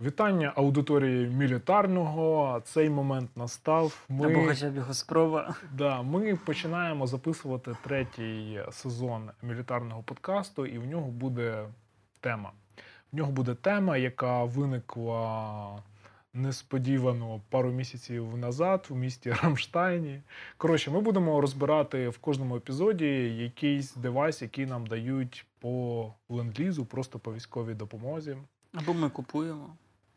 Вітання аудиторії мілітарного. Цей момент настав. Ми, Або хоча б його спроба. Да, ми починаємо записувати третій сезон мілітарного подкасту, і в нього буде тема. В нього буде тема, яка виникла несподівано пару місяців назад у місті Рамштайні. Коротше, ми будемо розбирати в кожному епізоді якийсь девайс, який нам дають по ленд-лізу, просто по військовій допомозі. Або ми купуємо.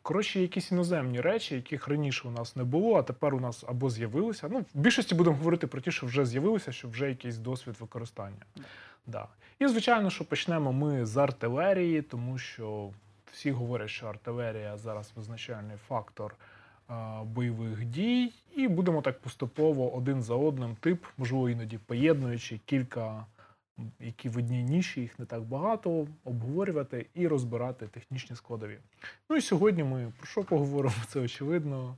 Коротше, якісь іноземні речі, яких раніше у нас не було, а тепер у нас або з'явилися. Ну, в більшості будемо говорити про ті, що вже з'явилися, що вже якийсь досвід використання. Да. І, звичайно, що почнемо ми з артилерії, тому що всі говорять, що артилерія зараз визначальний фактор а, бойових дій, і будемо так поступово один за одним тип, можливо, іноді поєднуючи кілька які в одній ніші, їх не так багато, обговорювати і розбирати технічні складові. Ну і сьогодні ми про що поговоримо? Це очевидно.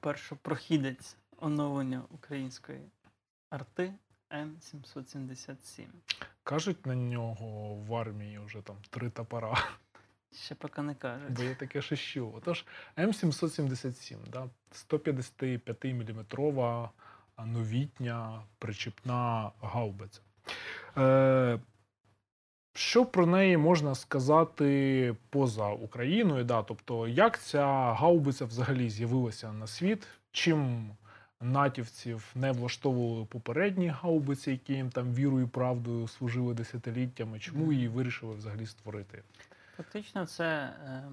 Першопрохідець оновлення української арти М777. Кажуть на нього в армії вже там три топора. Ще поки не кажуть. Бо я таке що. Отож, М777, да, 155 мм новітня причіпна гаубиця. Е, що про неї можна сказати поза Україною? Да? Тобто, як ця гаубиця взагалі з'явилася на світ? Чим натівців не влаштовували попередні гаубиці, які їм там вірою і правдою служили десятиліттями? Чому її вирішили взагалі створити? Фактично, це е,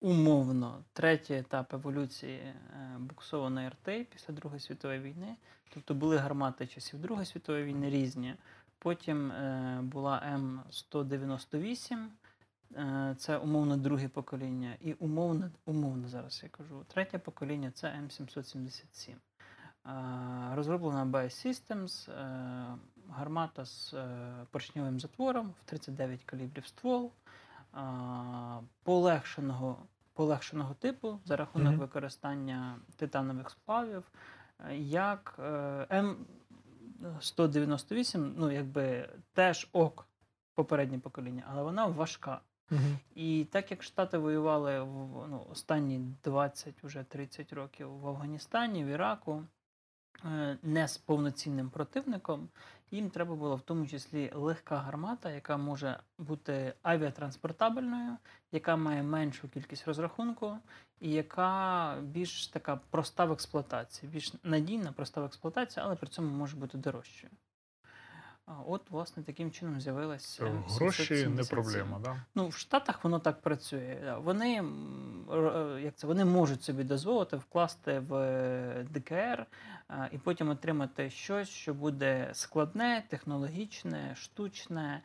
умовно третій етап еволюції е, буксованої РТ після Другої світової війни. Тобто були гармати часів Другої світової війни різні. Потім е, була М198, е, це умовно друге покоління, і умовно, умовно зараз я кажу, третє покоління це М777. Е, розроблена BS Systems, гармата з поршньовим затвором в 39 калібрів ствол, полегшеного полегшеного типу за рахунок mm -hmm. використання титанових сплавів, як М. 198, ну якби теж ок попереднє покоління, але вона важка. Угу. І так як Штати воювали в ну, останні 20 вже 30 років в Афганістані, в Іраку, не з повноцінним противником, їм треба було в тому числі легка гармата, яка може бути авіатранспортабельною, яка має меншу кількість розрахунку, і яка більш така проста в експлуатації, більш надійна, проста в експлуатації, але при цьому може бути дорожчою. От, власне, таким чином з'явилася. Е, гроші не проблема, да? Ну, в Штатах воно так працює. Вони е, як це, вони можуть собі дозволити вкласти в ДКР і потім отримати щось, що буде складне, технологічне, штучне,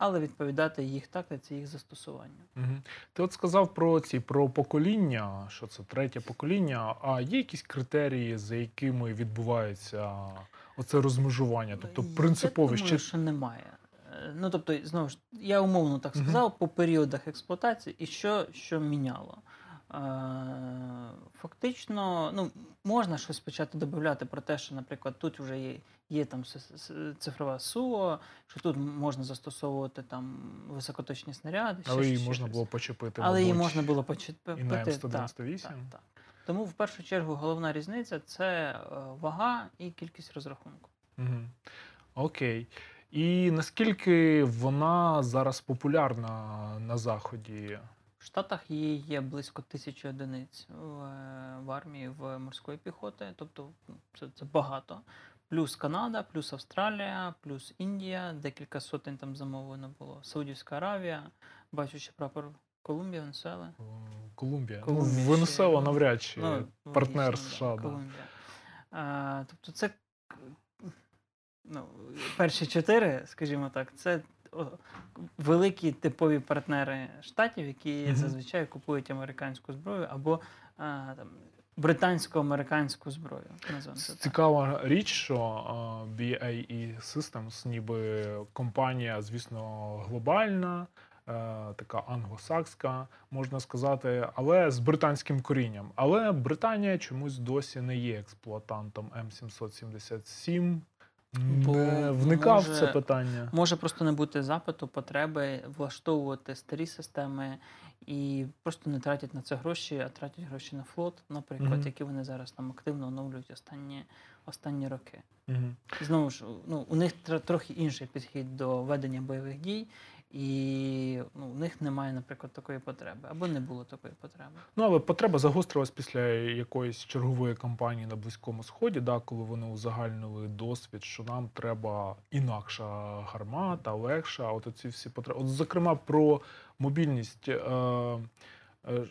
але відповідати їх тактиці, їх застосуванню. Угу. Ти от сказав про ці про покоління, що це третє покоління. А є якісь критерії, за якими відбувається оце розмежування? Тобто принципові ще що немає. Е, ну тобто, знову ж я умовно так сказав, угу. по періодах експлуатації і що, що міняло. Фактично, ну, можна щось почати додати про те, що, наприклад, тут вже є є там цифрова СУО, що тут можна застосовувати там високоточні снаряди. Але її можна щось. було почепити. Але її можна було почепити. І на М198? Так, так, так. Тому в першу чергу головна різниця це е, вага і кількість розрахунку. Угу. Окей. І наскільки вона зараз популярна на Заході? В Штатах її є близько тисячі одиниць в, е, в армії в морської піхоти, тобто ну, це, це багато. Плюс Канада, плюс Австралія, плюс Індія, декілька сотень там замовлено було. Саудівська Аравія, бачу ще прапор Колумбія, Венесуела. Колумбія. Ну, Венесуела навряд чи ну, партнер США. Да, Колумбія. А, Тобто це ну, перші чотири, скажімо так, це великі типові партнери штатів, які mm -hmm. зазвичай купують американську зброю або а, там. Британсько-американську зброю. Цікава річ, що BAE Systems, ніби компанія, звісно, глобальна, е, така англосакська, можна сказати, але з британським корінням. Але Британія чомусь досі не є експлуатантом М777 Бо Не вникав в це питання. Може просто не бути запиту, потреби влаштовувати старі системи і просто не тратять на це гроші, а тратять гроші на флот, наприклад, Мгм. які вони зараз там активно оновлюють останні, останні роки. Мгм. Знову ж, ну, у них тр- трохи інший підхід до ведення бойових дій, і ну, у них немає, наприклад, такої потреби, або не було такої потреби. Ну, але потреба загострилась після якоїсь чергової кампанії на Близькому Сході, да, коли вони узагальнили досвід, що нам треба інакша гармата, легша. От оці всі потреби. От, зокрема, про мобільність. Е, е,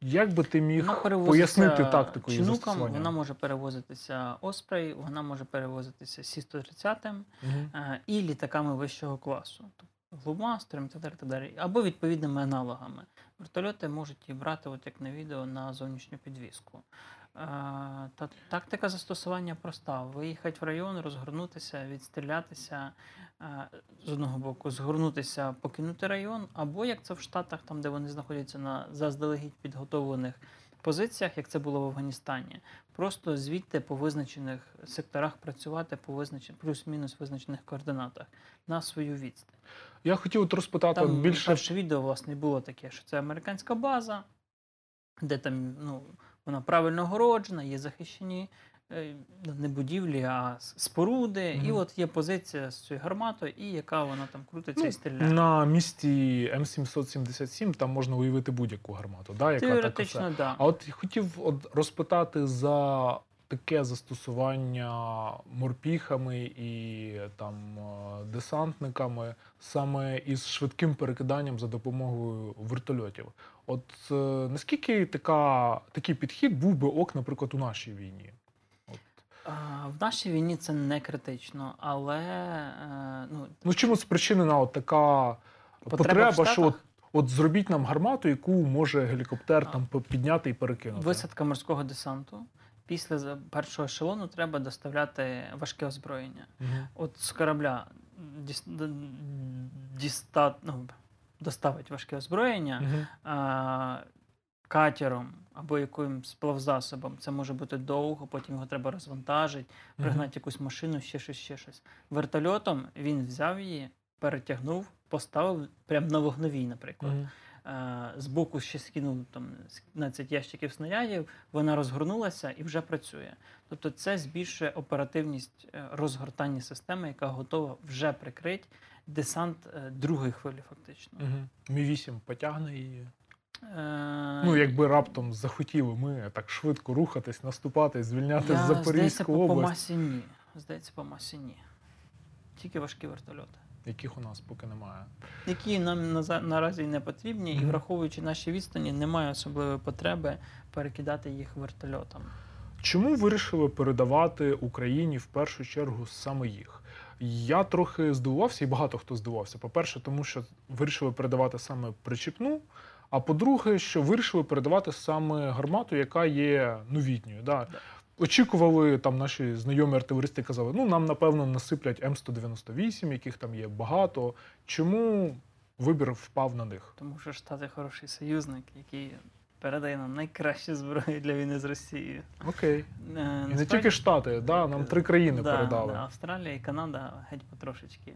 як би ти міг пояснити тактику її застосування? вона може перевозитися Оспрей, вона може перевозитися Сі-130, Мгм. е, і літаками вищого класу, і так далі, так далі, або відповідними аналогами. Вертольоти можуть її брати, от як на відео, на зовнішню підвіску. Е, Та тактика застосування проста: виїхати в район, розгорнутися, відстрілятися е, з одного боку, згорнутися, покинути район, або як це в Штатах, там де вони знаходяться на заздалегідь підготовлених позиціях, як це було в Афганістані, просто звідти по визначених секторах працювати по визначених плюс-мінус визначених координатах на свою відстань. Я хотів от розпитати Там більше перше відео власне було таке, що це американська база, де там ну, вона правильно огороджена, є захищені е, не будівлі, а споруди. І от є позиція з цією гарматою, і яка вона там крутиться і Ну, стріляє. на місці М777 там можна уявити будь-яку гармату, да, яка. Теоретично, так. Да. А от хотів от розпитати за таке застосування морпіхами і там е, десантниками саме із швидким перекиданням за допомогою вертольотів. От е, наскільки така, такий підхід був би ок, наприклад, у нашій війні? В нашій війні це не критично, але е, ну, Ну чому спричинена от така Потреба потреба, що от, от зробіть нам гармату, яку може гелікоптер там підняти і перекинути? висадка морського десанту. Після першого ешелону треба доставляти важке озброєння. Мгм. От з корабля діс, діста, ну, доставить важке озброєння Мгм. а, катером або якимсь плавзасобом. Це може бути довго, потім його треба розвантажити, пригнати якусь машину, ще щось, ще щось. Вертольотом він взяв її, перетягнув, поставив прямо на вогновій, наприклад. Е, Збоку ще скинув там 15 ящиків снарядів, вона розгорнулася і вже працює. Тобто це збільшує оперативність е, розгортання системи, яка готова вже прикрити десант е, другої хвилі, фактично. Мгм. Мі 8 потягне її. Ну, якби раптом захотіли ми так швидко рухатись, наступати, звільняти я, здається, Запорізьку по, по масі ні. Здається, по масі ні. Тільки важкі вертольоти. Яких у нас поки немає. Які нам наза- наразі не потрібні, і враховуючи наші відстані, немає особливої потреби перекидати їх вертольотом. Чому вирішили передавати Україні в першу чергу саме їх? Я трохи здивувався, і багато хто здивувався. По-перше, тому що вирішили передавати саме причіпну. А по-друге, що вирішили передавати саме гармату, яка є новітньою. Да. Очікували там наші знайомі артилеристи казали, ну нам напевно насиплять М198, яких там є багато. Чому вибір впав на них? Тому що Штати хороший союзник, який передає нам найкращу зброю для війни з Росією. Окей. Е, І не тільки Штати, да, нам три країни да, передали. Да, Австралія і Канада геть потрошечки.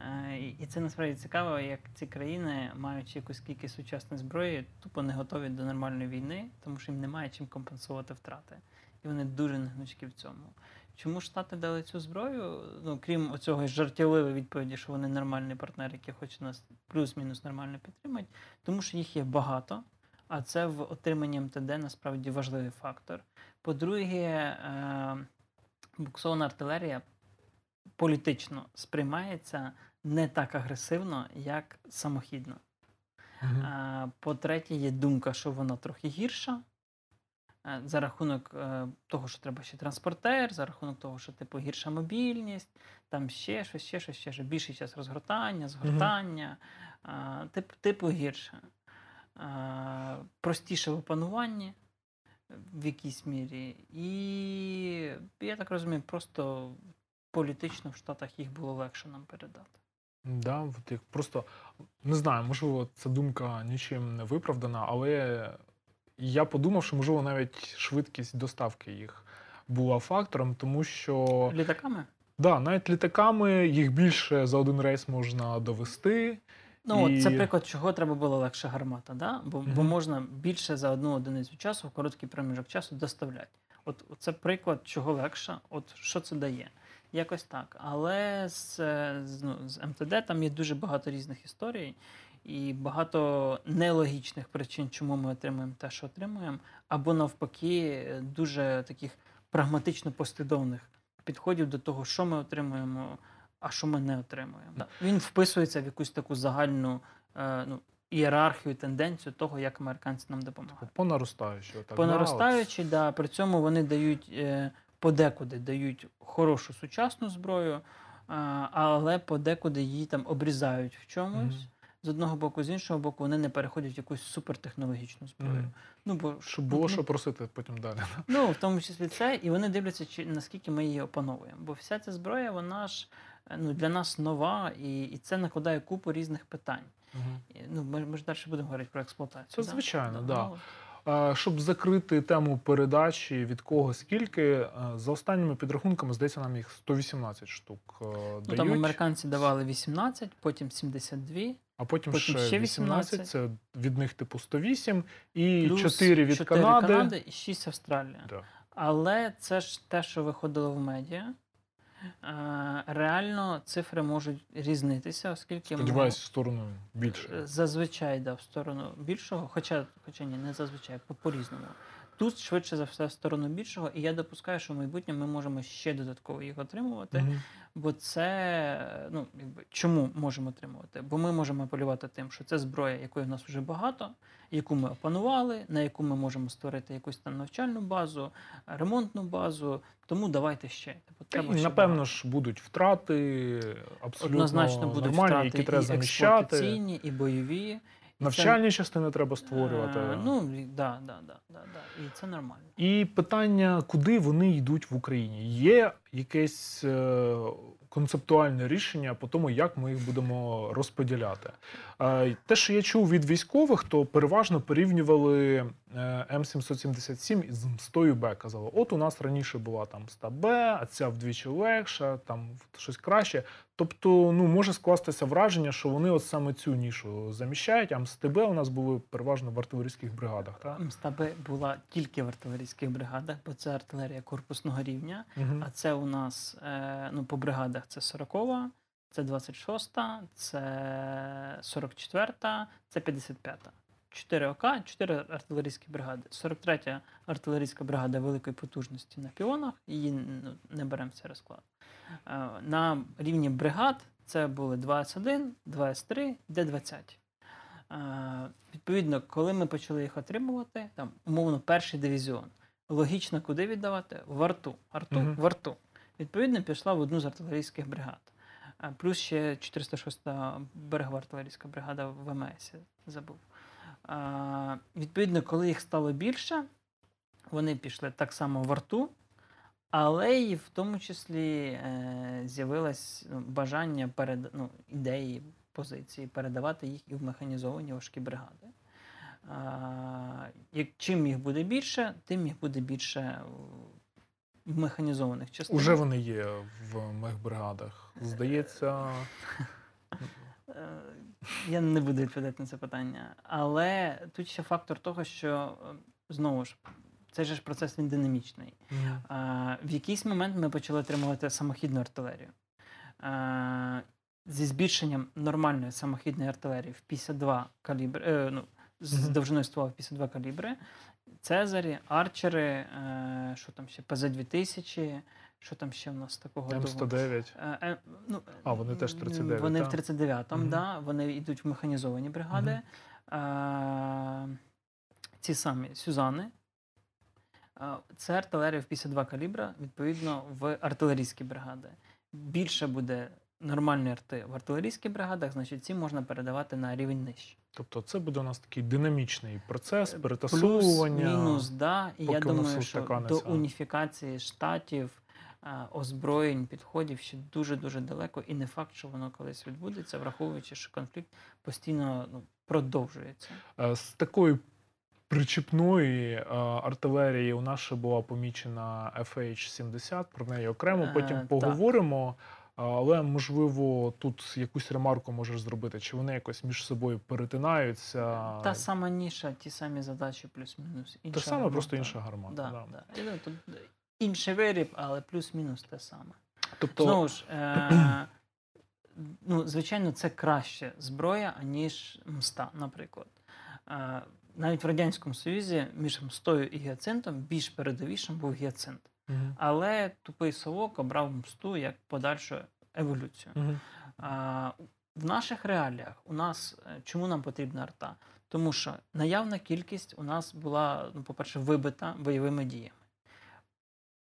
Е, І це насправді цікаво, як ці країни, маючи якусь кількість сучасної зброї, тупо не готові до нормальної війни, тому що їм немає чим компенсувати втрати. І вони дуже негнучкі в цьому. Чому Штати дали цю зброю? Ну, крім оцього жартівливої відповіді, що вони нормальний партнер, який хоче нас плюс-мінус нормально підтримати, тому що їх є багато, а це в отриманні МТД насправді важливий фактор. По-друге, е, буксована артилерія політично сприймається не так агресивно, як самохідно. Е, По-третє, є думка, що вона трохи гірша. Е, За рахунок е, того, що треба ще транспортер, за рахунок того, що типу гірша мобільність, там ще щось, ще щось, ще щось. більший час розгортання, згортання, е, тип, типу гірше. Простіше в опануванні в якійсь мірі. І я так розумію, просто політично в Штатах їх було легше нам передати. Да, от як просто не знаю, можливо, ця думка нічим не виправдана, але я подумав, що можливо навіть швидкість доставки їх була фактором, тому що Літаками? Да, навіть літаками їх більше за один рейс можна довести. Ну, І- це приклад, чого треба було легше гармата, да? бо, бо можна більше за одну одиницю часу в короткий проміжок часу доставляти. От це приклад, чого легше, от що це дає. Якось так. Але з, е, з, ну, з МТД там є дуже багато різних історій і багато нелогічних причин, чому ми отримуємо те, що отримуємо, або навпаки, дуже таких прагматично послідовних підходів до того, що ми отримуємо, а що ми не отримуємо. Він вписується в якусь таку загальну е, ну, ієрархію, тенденцію того, як американці нам допомагають. По наростаючій. Отак, По да, да, при цьому вони дають е, подекуди дають хорошу сучасну зброю, е, але подекуди її там обрізають в чомусь. Мгм. З одного боку, з іншого боку, вони не переходять в якусь супертехнологічну зброю. Мгм. Ну, бо Щоб було ну, що просити потім далі. Ну, в тому числі це, і вони дивляться, чи наскільки ми її опановуємо. Бо вся ця зброя, вона ж е, ну, для нас нова, і, і це накладає купу різних питань. І, Ну, ми, ми ж далі будемо говорити про експлуатацію. Це звичайно, Ну, да. ну, Щоб закрити тему передачі, від кого скільки, е, за останніми підрахунками, здається, нам їх 118 штук е, Ну, дають, там американці давали 18, потім 72, а потім, потім ще ще 18, 18. це від них типу 108, і плюс 4 від 4 Канади. Канади і 6 Австралія. Да. Але це ж те, що виходило в медіа. Е, Реально цифри можуть різнитися, оскільки Сподіваюсь, в сторону більше. Зазвичай да, в сторону більшого, хоча, хоча ні, не зазвичай, по- по-різному. Тут швидше за все в сторону більшого, і я допускаю, що в майбутньому ми можемо ще додатково їх отримувати. Мгм. Бо це ну якби чому можемо отримувати? Бо ми можемо апелювати тим, що це зброя, якої в нас вже багато, яку ми опанували, на яку ми можемо створити якусь там навчальну базу, ремонтну базу. Тому давайте ще. Типу, треба ще напевно багато. ж будуть втрати абсолютно однозначно будуть нормальні, втрати які треба і експлуатаційні, і бойові. Навчальні частини треба створювати. Е, Ну, да, да, да, да, да. І це нормально. І питання, куди вони йдуть в Україні? Є якесь е, концептуальне рішення по тому, як ми їх будемо розподіляти. Те, що я чув від військових, то переважно порівнювали е, М777 із М100 Б. Казали, от у нас раніше була там 100 Б, а ця вдвічі легша, там щось краще. Тобто, ну може скластися враження, що вони от саме цю нішу заміщають, а МСТБ у нас були переважно в артилерійських бригадах. Так? МСТБ була тільки в артилерійських бригадах, бо це артилерія корпусного рівня. Мгм. А це у нас е, ну, по бригадах це 40-та, це 26-та, це 44-та, це 55-та. 4 ОК, 4 артилерійські бригади. 43-я артилерійська бригада великої потужності на піонах, її ну, не беремо в цей розклад. Е, На рівні бригад це були 2С1, 2С3, Д-20. Е, Відповідно, коли ми почали їх отримувати, там, умовно, перший дивізіон, логічно куди віддавати? В арту. арту Мгм. В арту. Відповідно, пішла в одну з артилерійських бригад. Плюс ще 406-та берегова артилерійська бригада в МС, забув. Відповідно, коли їх стало більше, вони пішли так само в арту, але і в тому числі е, з'явилось ну, бажання перед ну, ідеї, позиції передавати їх і в механізовані важкі бригади. Як, чим їх буде більше, тим їх буде більше механізованих частинах. Уже вони є в мехбригадах. Здається, Е, Я не буду відповідати на це питання. Але тут ще фактор того, що е, знову ж цей же ж процес він динамічний. А, В якийсь момент ми почали отримувати самохідну артилерію. А, Зі збільшенням нормальної самохідної артилерії в 52 калібри, е, ну, з довжиною ствола в 52 калібри, Цезарі, Арчери, е, що там ще, ПЗ-2000, що там ще в нас такого? М109. Е, е, ну, А, вони теж м, 39, Вони та? в 39-му, Мгм. да, вони йдуть в механізовані бригади. Е, ці самі Сюзани. Це артилерія в 52 калібра, відповідно, в артилерійські бригади. Більше буде нормальної арти в артилерійських бригадах, значить, ці можна передавати на рівень нижче. Тобто це буде у нас такий динамічний процес, Е, перетасовування. Плюс, мінус, да. І я думаю, що до уніфікації штатів, е, озброєнь, підходів ще дуже-дуже далеко. І не факт, що воно колись відбудеться, враховуючи, що конфлікт постійно ну, продовжується. Е, З такою причіпної артилерії у нас ще була помічена FH-70, про неї окремо потім так. поговоримо. А, Але можливо, тут якусь ремарку можеш зробити, чи вони якось між собою перетинаються. Та сама ніша, ті самі задачі, плюс-мінус. Те Інша саме, гармата. просто інша гармата. Да, да. да. Тут інший виріб, але плюс-мінус те саме. Тобто, Знову ж, е- ну, звичайно, це краще зброя, аніж мста, наприклад. Е- навіть в Радянському Союзі між мстою і гіацинтом більш передовішим був гіацинт. Але тупий совок обрав мсту як подальшу еволюцію. А, в наших реаліях у нас е, чому нам потрібна арта? Тому що наявна кількість у нас була, ну, по-перше, вибита бойовими діями.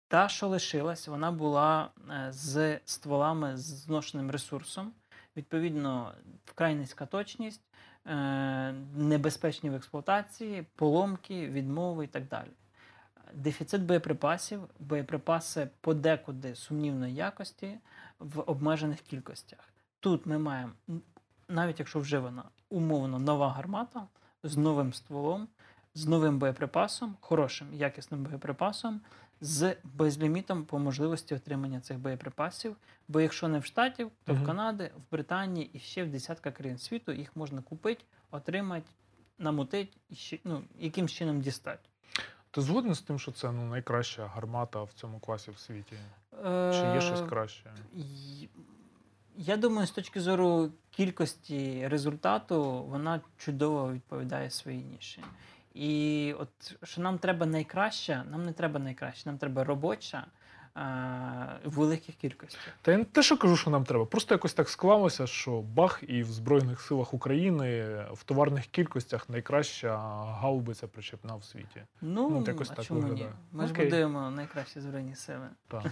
Та, що лишилась, вона була е, з стволами з зношеним ресурсом. Відповідно, вкрай низька точність, е, небезпечні в експлуатації, поломки, відмови і так далі. Дефіцит боєприпасів, боєприпаси подекуди сумнівної якості в обмежених кількостях. Тут ми маємо, навіть якщо вживана умовно нова гармата з новим стволом, з новим боєприпасом, хорошим якісним боєприпасом, з безлімітом по можливості отримання цих боєприпасів. Бо якщо не в Штатів, то Мгм. в Канаді, в Британії і ще в десятка країн світу їх можна купити, отримати, намутити і ще, ну, яким чином дістати. Ти згоден з тим, що це ну, найкраща гармата в цьому класі в світі? Чи є щось Е, краще? Я думаю, з точки зору кількості результату, вона чудово відповідає своїй ніші. І от що нам треба найкраще, нам не треба найкраще, нам треба робоча в великих кількостях. Та я не те, що кажу, що нам треба. Просто якось так склалося, що бах і в Збройних силах України в товарних кількостях найкраща гаубиця причепна в світі. Ну, Ну, якось а так чому ні? Ми Ми ж будуємо найкращі збройні сили. Так.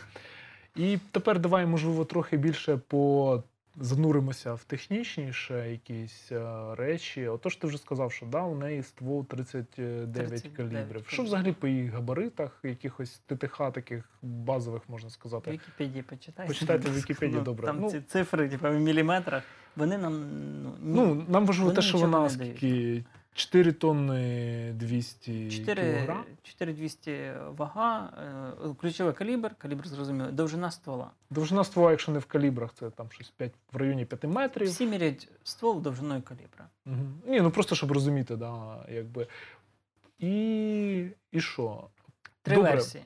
І тепер давай, можливо, трохи більше по. Зануримося в технічніше якісь е, речі. Отож, ти вже сказав, що да, у неї ствол 39, 39 калібрів. Що взагалі по її габаритах, якихось ТТХ таких базових, можна В сказати. Вікіпедії почитайте. Почитайте в. Вікіпедії, Ну, добре. Там Ну, ці цифри, типу, в міліметрах, вони нам ну, ні, Ну, нам важливо Вони те, що нічого вона не дають. скільки 4 тонни 200 4, кілограм. 4200 вага, е, ключовий калібр, калібр зрозуміло, довжина ствола. Довжина ствола, якщо не в калібрах, це там щось 5, в районі 5 метрів. Всі мірять ствол довжиною калібра. Угу. Ні, ну просто щоб розуміти, да, якби. І, і що? Три Добре. версії.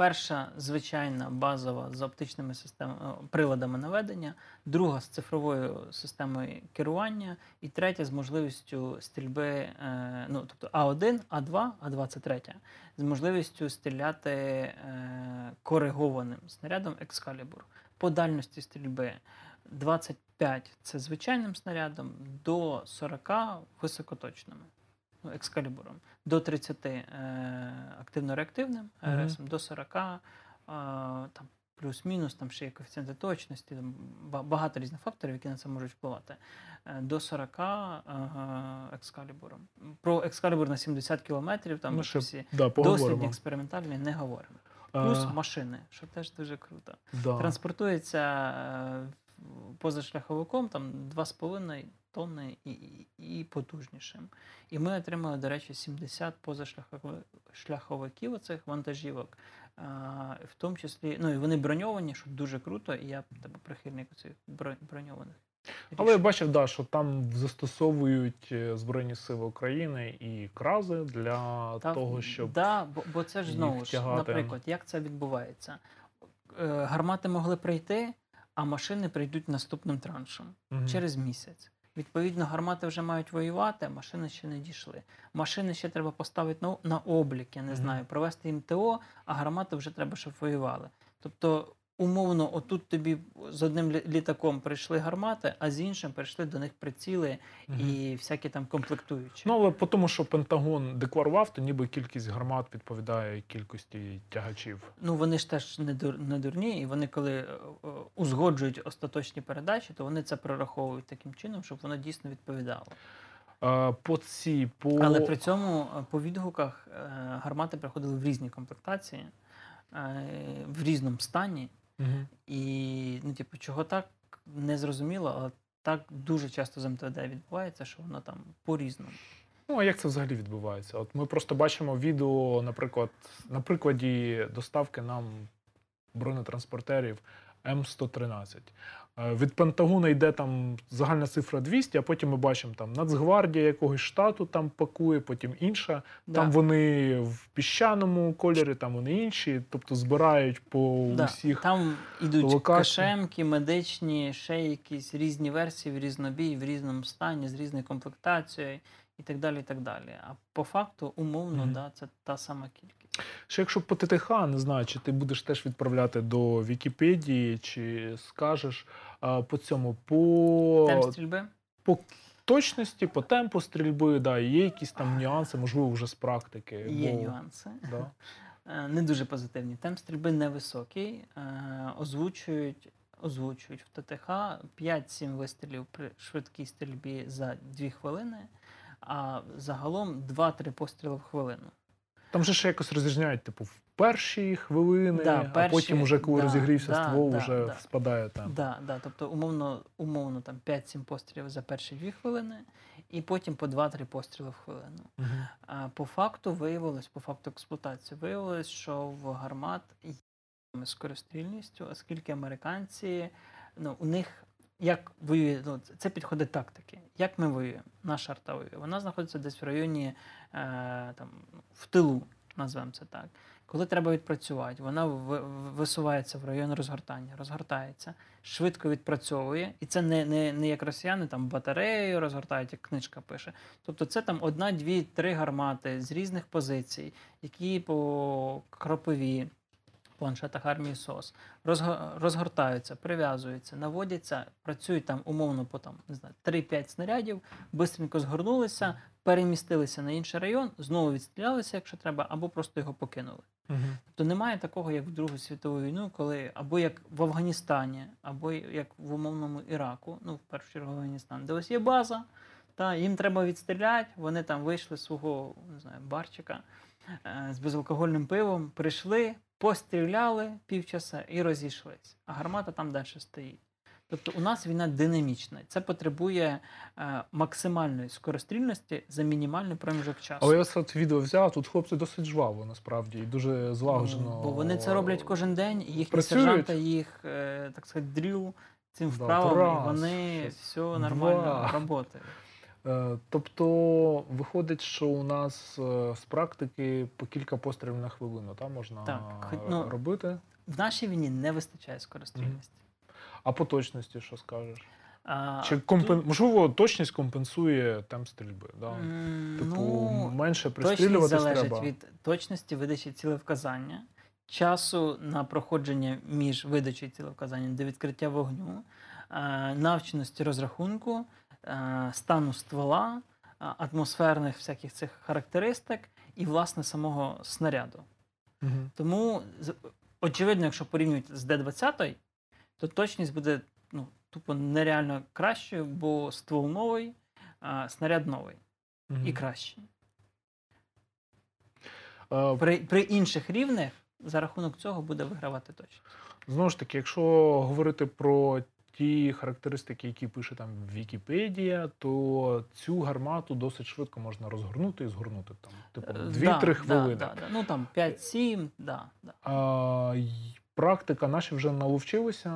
Перша звичайна базова з оптичними системами приладами наведення, друга з цифровою системою керування, і третя з можливістю стрільби, е, ну тобто А1, А2, А2 це третя, з можливістю стріляти е, коригованим снарядом Excalibur. По дальності стрільби 25 це звичайним снарядом, до 40 високоточними. Ну, екскалібуром. До 30 е, активно-реактивним Мгм. РС, до 40 е, там, плюс-мінус, там ще є коефіцієнти точності, там багато різних факторів, які на це можуть впливати. Е, до 40 е, екскалібуром. Про екскалібур на 70 кілометрів, там ми ще всі Да, дослідні експериментальні не говоримо. А, Плюс машини, що теж дуже круто. да. Транспортується е, позашляховиком там 2,5 тонни і, і, і потужнішим. І ми отримали, до речі, 70 позашляховиків оцих вантажівок. В тому числі, ну і вони броньовані, що дуже круто, і я тебе прихильник цих броньованих. Але я бачив, да, що там застосовують е, Збройні Сили України і крази для Та, того, щоб. Да, бо, бо це ж знову ж, наприклад, як це відбувається? Е, Гармати могли прийти, а машини прийдуть наступним траншем. Мгм. через місяць. Відповідно, гармати вже мають воювати, а машини ще не дійшли. Машини ще треба поставити на, на облік, я не знаю, провести їм ТО, а гармати вже треба, щоб воювали. Тобто, умовно, отут тобі з одним літаком прийшли гармати, а з іншим прийшли до них приціли і всякі там комплектуючі. Ну, але по тому, що Пентагон декларував, то ніби кількість гармат відповідає кількості тягачів. Ну, вони ж теж не, дур, не дурні, і вони, коли е, узгоджують остаточні передачі, то вони це прораховують таким чином, щоб воно дійсно відповідало. Е, По ці, по... Але при цьому е, по відгуках гармати приходили в різні комплектації, в різному стані. Мгм. І, ну, типу, чого так не зрозуміло, але так дуже часто з МТД відбувається, що воно там по-різному. Ну, а як це взагалі відбувається? От ми просто бачимо відео, наприклад, на прикладі доставки нам бронетранспортерів М113. Е, Від Пентагона йде там загальна цифра 200, а потім ми бачимо там Нацгвардія якогось штату там пакує, потім інша. Там вони в піщаному кольорі, там вони інші, тобто збирають по Да, усіх. Там ідуть кашемки, медичні, ще якісь різні версії в різнобій, в різному стані, з різною комплектацією і так далі. і так далі. А по факту, умовно, Мгм. да, це та сама кількість. Ще якщо по ТТХ, не знаю, чи ти будеш теж відправляти до Вікіпедії, чи скажеш а, по цьому, по Темп стрільби? по точності, по темпу стрільби, да, є якісь там нюанси, можливо, вже з практики. Є бо- нюанси. Да. Е, Не дуже позитивні. Темп стрільби невисокий. Е, Озвучують, озвучують в ТТХ 5-7 вистрілів при швидкій стрільбі за 2 хвилини, а загалом 2-3 постріли в хвилину. Там же ще якось розрізняють, типу, в перші хвилини, Да, а потім, уже коли да, розігрівся да, ствол, да, вже да. спадає темп. Да, да, тобто умовно, умовно там 5-7 пострілів за перші 2 хвилини, і потім по 2-3 постріли в хвилину. Мгм. А по факту виявилось, по факту експлуатації, виявилось, що в гармат є з скорострільністю, оскільки американці, ну, у них як воює, ну, це підходить тактики. Як ми воюємо? Наша арта воює. Вона знаходиться десь в районі е, там, в тилу, назвемо це так. Коли треба відпрацювати, вона ви- ви- висувається в район розгортання, розгортається, швидко відпрацьовує, і це не, не, не як росіяни там батарею розгортають, як книжка пише. Тобто це там одна, дві, три гармати з різних позицій, які по кропові планшетах армії СОС розго- розгортаються, прив'язуються, наводяться, працюють там умовно по там, не знаю, 3-5 снарядів, бистренько згорнулися, перемістилися на інший район, знову відстрілялися, якщо треба, або просто його покинули. Мгм. Тобто немає такого, як в Другу світову війну, коли або як в Афганістані, або як в умовному Іраку, ну в першу чергу Афганістан, де ось є база, та їм треба відстріляти, вони там вийшли з свого не знаю, барчика з безалкогольним пивом, прийшли, постріляли півчаса і розійшлись. А гармата там далі стоїть. Тобто у нас війна динамічна. Це потребує е, максимальної скорострільності за мінімальний проміжок часу. Але я от відео взяв, тут хлопці досить жваво, насправді, і дуже злагоджено. Ну, Бо вони це роблять кожен день, і їхні Працюють. сержанти їх, е, так сказати, дріл цим Да, раз, і вони щось, все нормально два. Е, Тобто виходить, що у нас е, з практики по кілька пострілів на хвилину та, можна Так, ну, робити. В нашій війні не вистачає скорострільності. А по точності що скажеш? А, Чи тут, можливо точність компенсує темп стрільби? Да? Типу, ну, менше точність пристрілюватись залежить треба. від точності видачі цілевказання, часу на проходження між видачею цілевказанням до відкриття вогню, е, навченості розрахунку, стану ствола, е, атмосферних всяких цих характеристик і, власне, самого снаряду. Мгм. Тому, очевидно, якщо порівнювати з Д-20, то точність буде ну, тупо нереально кращою, бо ствол новий, а снаряд новий Мгм. і кращий. Е, При, при інших рівнях за рахунок цього буде вигравати точність. Знову ж таки, якщо говорити про ті характеристики, які пише там Вікіпедія, то цю гармату досить швидко можна розгорнути і згорнути там, типу, Е, 2-3 да, хвилини. Да, да. Ну там 5-7, да, да. А, практика наші вже наловчилися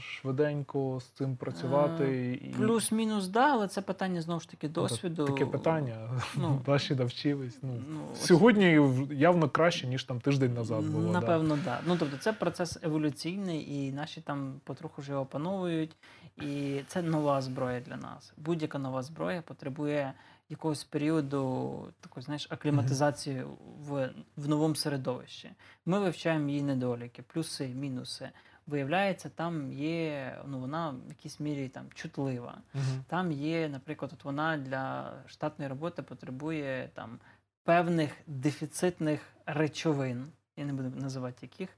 швиденько з цим працювати. і... Плюс-мінус, да, але це питання знову ж таки Ну, досвіду. Таке питання. Ну, Наші навчились. Ну, Ну, Сьогодні в- явно краще, ніж там тиждень назад було. Напевно, так. Да. Ну, тобто це процес еволюційний, і наші там потроху вже опановують. І це нова зброя для нас. Будь-яка нова зброя потребує якогось періоду такої, знаєш, акліматизації в, в новому середовищі. Ми вивчаємо її недоліки, плюси, мінуси. Виявляється, там є, ну вона в якійсь мірі там чутлива. Мгм. Там є, наприклад, от вона для штатної роботи потребує там певних дефіцитних речовин, я не буду називати яких,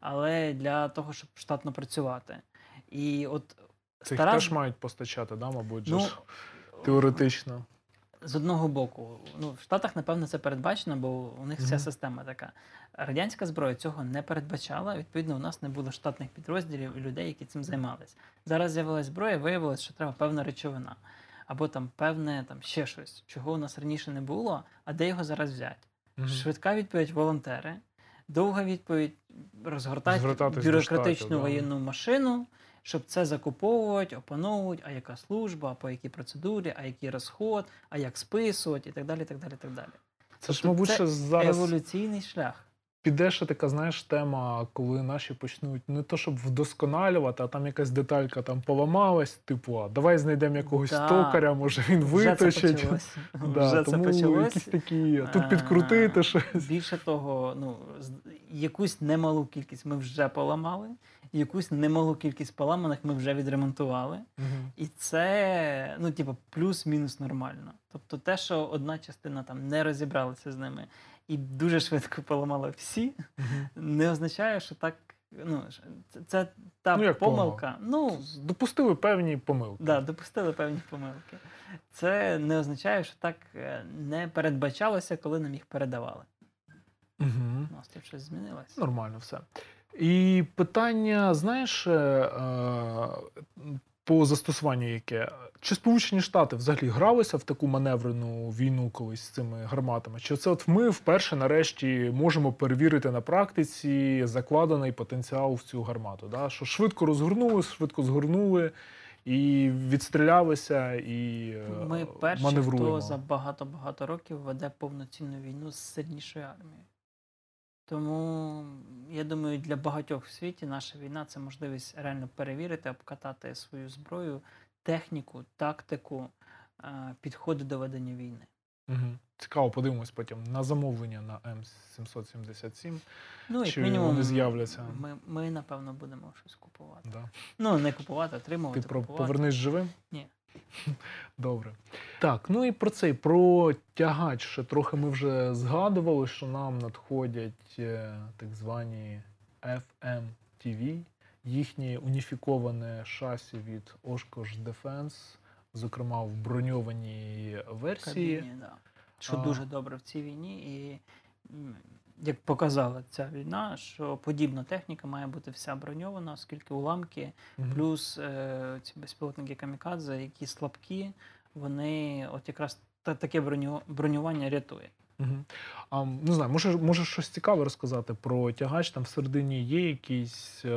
але для того, щоб штатно працювати. І от Це їх стара теж мають постачати, да, мабуть, ну, теоретично. З одного боку, ну в Штатах, напевно, це передбачено, бо у них вся система така. Радянська зброя цього не передбачала. Відповідно, у нас не було штатних підрозділів і людей, які цим займалися. Зараз з'явилася зброя, виявилось, що треба певна речовина. або там певне там ще щось, чого у нас раніше не було, а де його зараз взяти. Мгм. Швидка відповідь волонтери, довга відповідь розгортати бюрократичну штатів, да. воєнну машину, щоб це закуповувати, опановувати, а яка служба, по якій процедурі, а який розход, а як списувати і так далі. так далі, так далі. Це ж, Тобто мабуть, це зараз Еволюційний шлях. піде ще така, знаєш, тема, коли наші почнуть не то, щоб вдосконалювати, а там якась деталька там поламалась, типу, а давай знайдемо якогось Да. токаря, може він Вже це виточить. Да, Вже це почалось. якісь такі, А, тут підкрутити щось. Більше того, ну, якусь немалу кількість ми вже поламали, якусь немалу кількість поламаних ми вже відремонтували. Мгм. І це, ну, типу, плюс-мінус нормально. Тобто те, що одна частина там не розібралася з ними і дуже швидко поламала всі, Мгм. не означає, що так. Ну, це, це та Ну, як помилка. Ну, Допустили певні помилки. да, допустили певні помилки. Це не означає, що так е, не передбачалося, коли нам їх передавали. Мгм. У нас тут щось змінилося. Нормально все. І питання, знаєш, е, е, по застосуванню яке? Чи Сполучені Штати взагалі гралися в таку маневрену війну колись з цими гарматами? Чи це от ми вперше нарешті можемо перевірити на практиці закладений потенціал в цю гармату? Да? Що швидко розгорнули, швидко згорнули і відстрілялися, і е, Ми перші, маневруємо. хто за багато-багато років веде повноцінну війну з сильнішою армією. Тому я думаю, для багатьох в світі наша війна це можливість реально перевірити, обкатати свою зброю, техніку, тактику, е, підходи до ведення війни. Мгм. Цікаво, подивимось потім на замовлення на М777. Ну, як Чи мінімум, вони з'являться? Ми, ми, напевно, будемо щось купувати. Да. Ну, не купувати, отримувати. Ти про купувати. повернись живим? Ні. Добре. Так, ну і про цей про тягач ще трохи ми вже згадували, що нам надходять е, так звані FMTV, їхнє уніфіковане шасі від Oshkosh Defense, зокрема в броньованій версії. Кабіні, да. Що А. дуже добре в цій війні, і як показала ця війна, що подібна техніка має бути вся броньована, оскільки уламки, Мгм. плюс е, ці безпілотники камікадзе, які слабкі, вони от якраз та, таке броню, бронювання рятує. Мгм. А, не знаю, може, може щось цікаве розказати про тягач, там всередині є якісь. Е...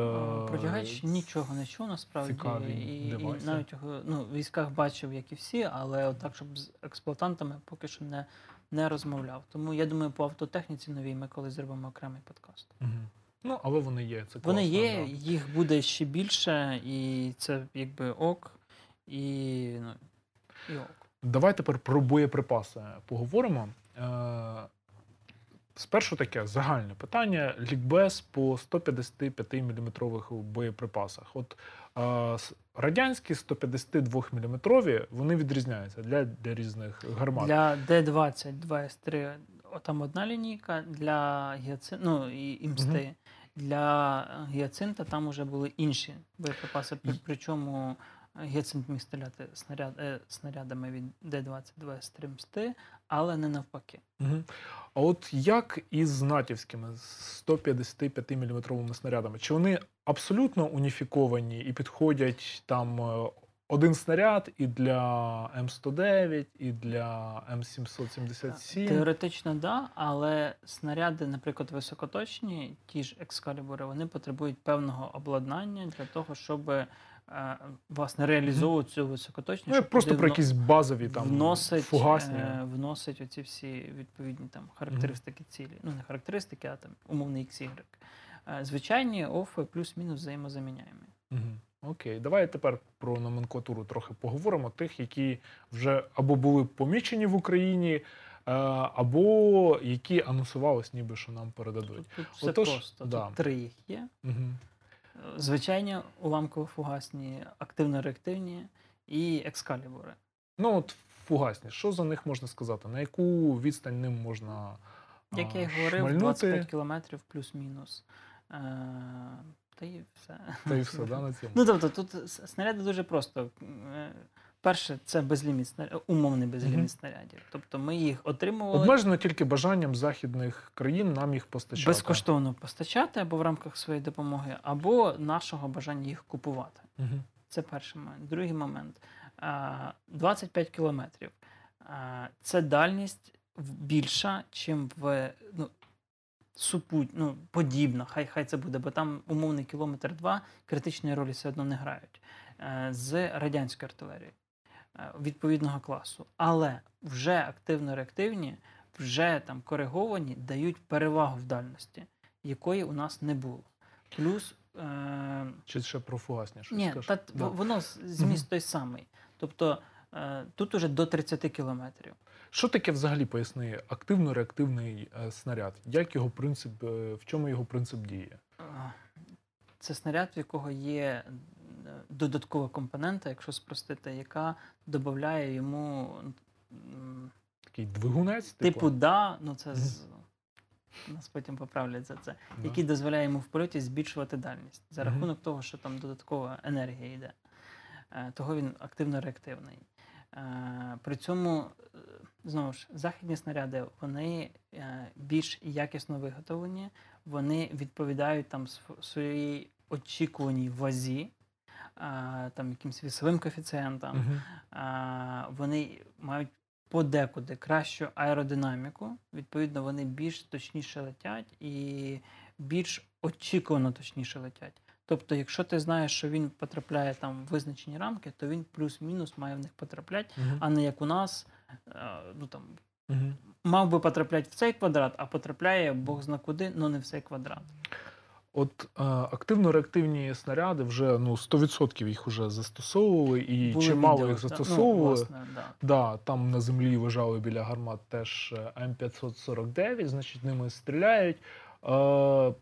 Про тягач нічого не чув насправді. цікаві І, і навіть його ну, в військах бачив, як і всі, але от так, щоб з експлуатантами поки що не, не розмовляв. Тому я думаю, по автотехніці новій ми колись зробимо окремий подкаст. Угу. Ну, але вони є. Це Вони є, да. їх буде ще більше, і це якби ок, і, ну, і ок. Давай тепер про боєприпаси поговоримо. Е, Спершу таке загальне питання: лікбез по 155 мм боєприпасах. От е, радянські 152 мм вони відрізняються для, для різних гармат. Для Д-20, 2С3 там одна лінійка, для гіацин... ну, і імсти. Для гіацинта там вже були інші боєприпаси, причому гіацинт міг стріляти снаряд, е, снарядами від Д-20, 2С3 але не навпаки. Мгм. А от як із натівськими 155 мм снарядами? Чи вони абсолютно уніфіковані і підходять там е, один снаряд і для М109, і для М777? Теоретично, да, але снаряди, наприклад, високоточні, ті ж екскалібури, вони потребують певного обладнання для того, щоб власне реалізовувати цю високоточність. Ну, просто про якісь базові там вносить, фугасні. е, вносить оці всі відповідні там характеристики цілі. Ну, не характеристики, а там умовний XY. Е, Звичайні офи плюс-мінус взаємозаміняємі. Мгм. Окей, давай тепер про номенклатуру трохи поговоримо. Тих, які вже або були помічені в Україні, е, або які анонсувались, ніби що нам передадуть. Тут, тут все Отож, просто. да. Тут три їх є. Мгм. Звичайні уламково-фугасні, активно-реактивні і екскалібури. Ну, от фугасні, що за них можна сказати? На яку відстань ним можна Як я й говорив, 25 кілометрів плюс-мінус. Е, та і все. Та і все, да, на цьому? Ну, тобто, тут снаряди дуже просто. Перше, це безліміт снарядів, умовний безліміт Мгм. снарядів. Тобто ми їх отримували Обмежено тільки бажанням західних країн нам їх постачати. безкоштовно постачати або в рамках своєї допомоги, або нашого бажання їх купувати. Мгм. Це перший момент. Другий момент. А, 25 кілометрів. Це дальність більша, чим в ну, супуть, ну, подібно, хай, хай це буде, бо там умовний кілометр два критичної ролі все одно не грають е, з радянської артилерії відповідного класу. Але вже активно-реактивні, вже там кориговані дають перевагу в дальності, якої у нас не було. Плюс. Е, Чи ще про фугасні щось ні, та, Да. воно зміст той самий. Тобто е, тут уже до 30 кілометрів. Що таке взагалі поясни активно-реактивний е, снаряд? Як його принцип, е, в чому його принцип діє? Е, Це снаряд, в якого є е, додаткова компонента, якщо спростити, яка додає йому Такий двигунець? типу да, ну це з. Нас потім поправлять за це, Да. який дозволяє йому в польоті збільшувати дальність за рахунок того, що там додаткова енергія йде. Е, Того він активно-реактивний. Е, При цьому, е, знову ж, західні снаряди вони е, більш якісно виготовлені, вони відповідають там своїй очікуваній вазі, е, там якимсь вісовим коефіцієнтам. А, вони мають подекуди кращу аеродинаміку. Відповідно, вони більш точніше летять і більш очікувано точніше летять. Тобто, якщо ти знаєш, що він потрапляє там в визначені рамки, то він плюс-мінус має в них потрапляти, Мгм. а не як у нас. Ну там Мгм. мав би потрапляти в цей квадрат, а потрапляє Бог зна куди, але не в цей квадрат. От е, активно-реактивні снаряди вже ну 100% їх вже застосовували, і Були чимало відео, їх ну, застосовували. власне, да. Да, там на землі лежали біля гармат теж е, М549, значить, ними стріляють. Е,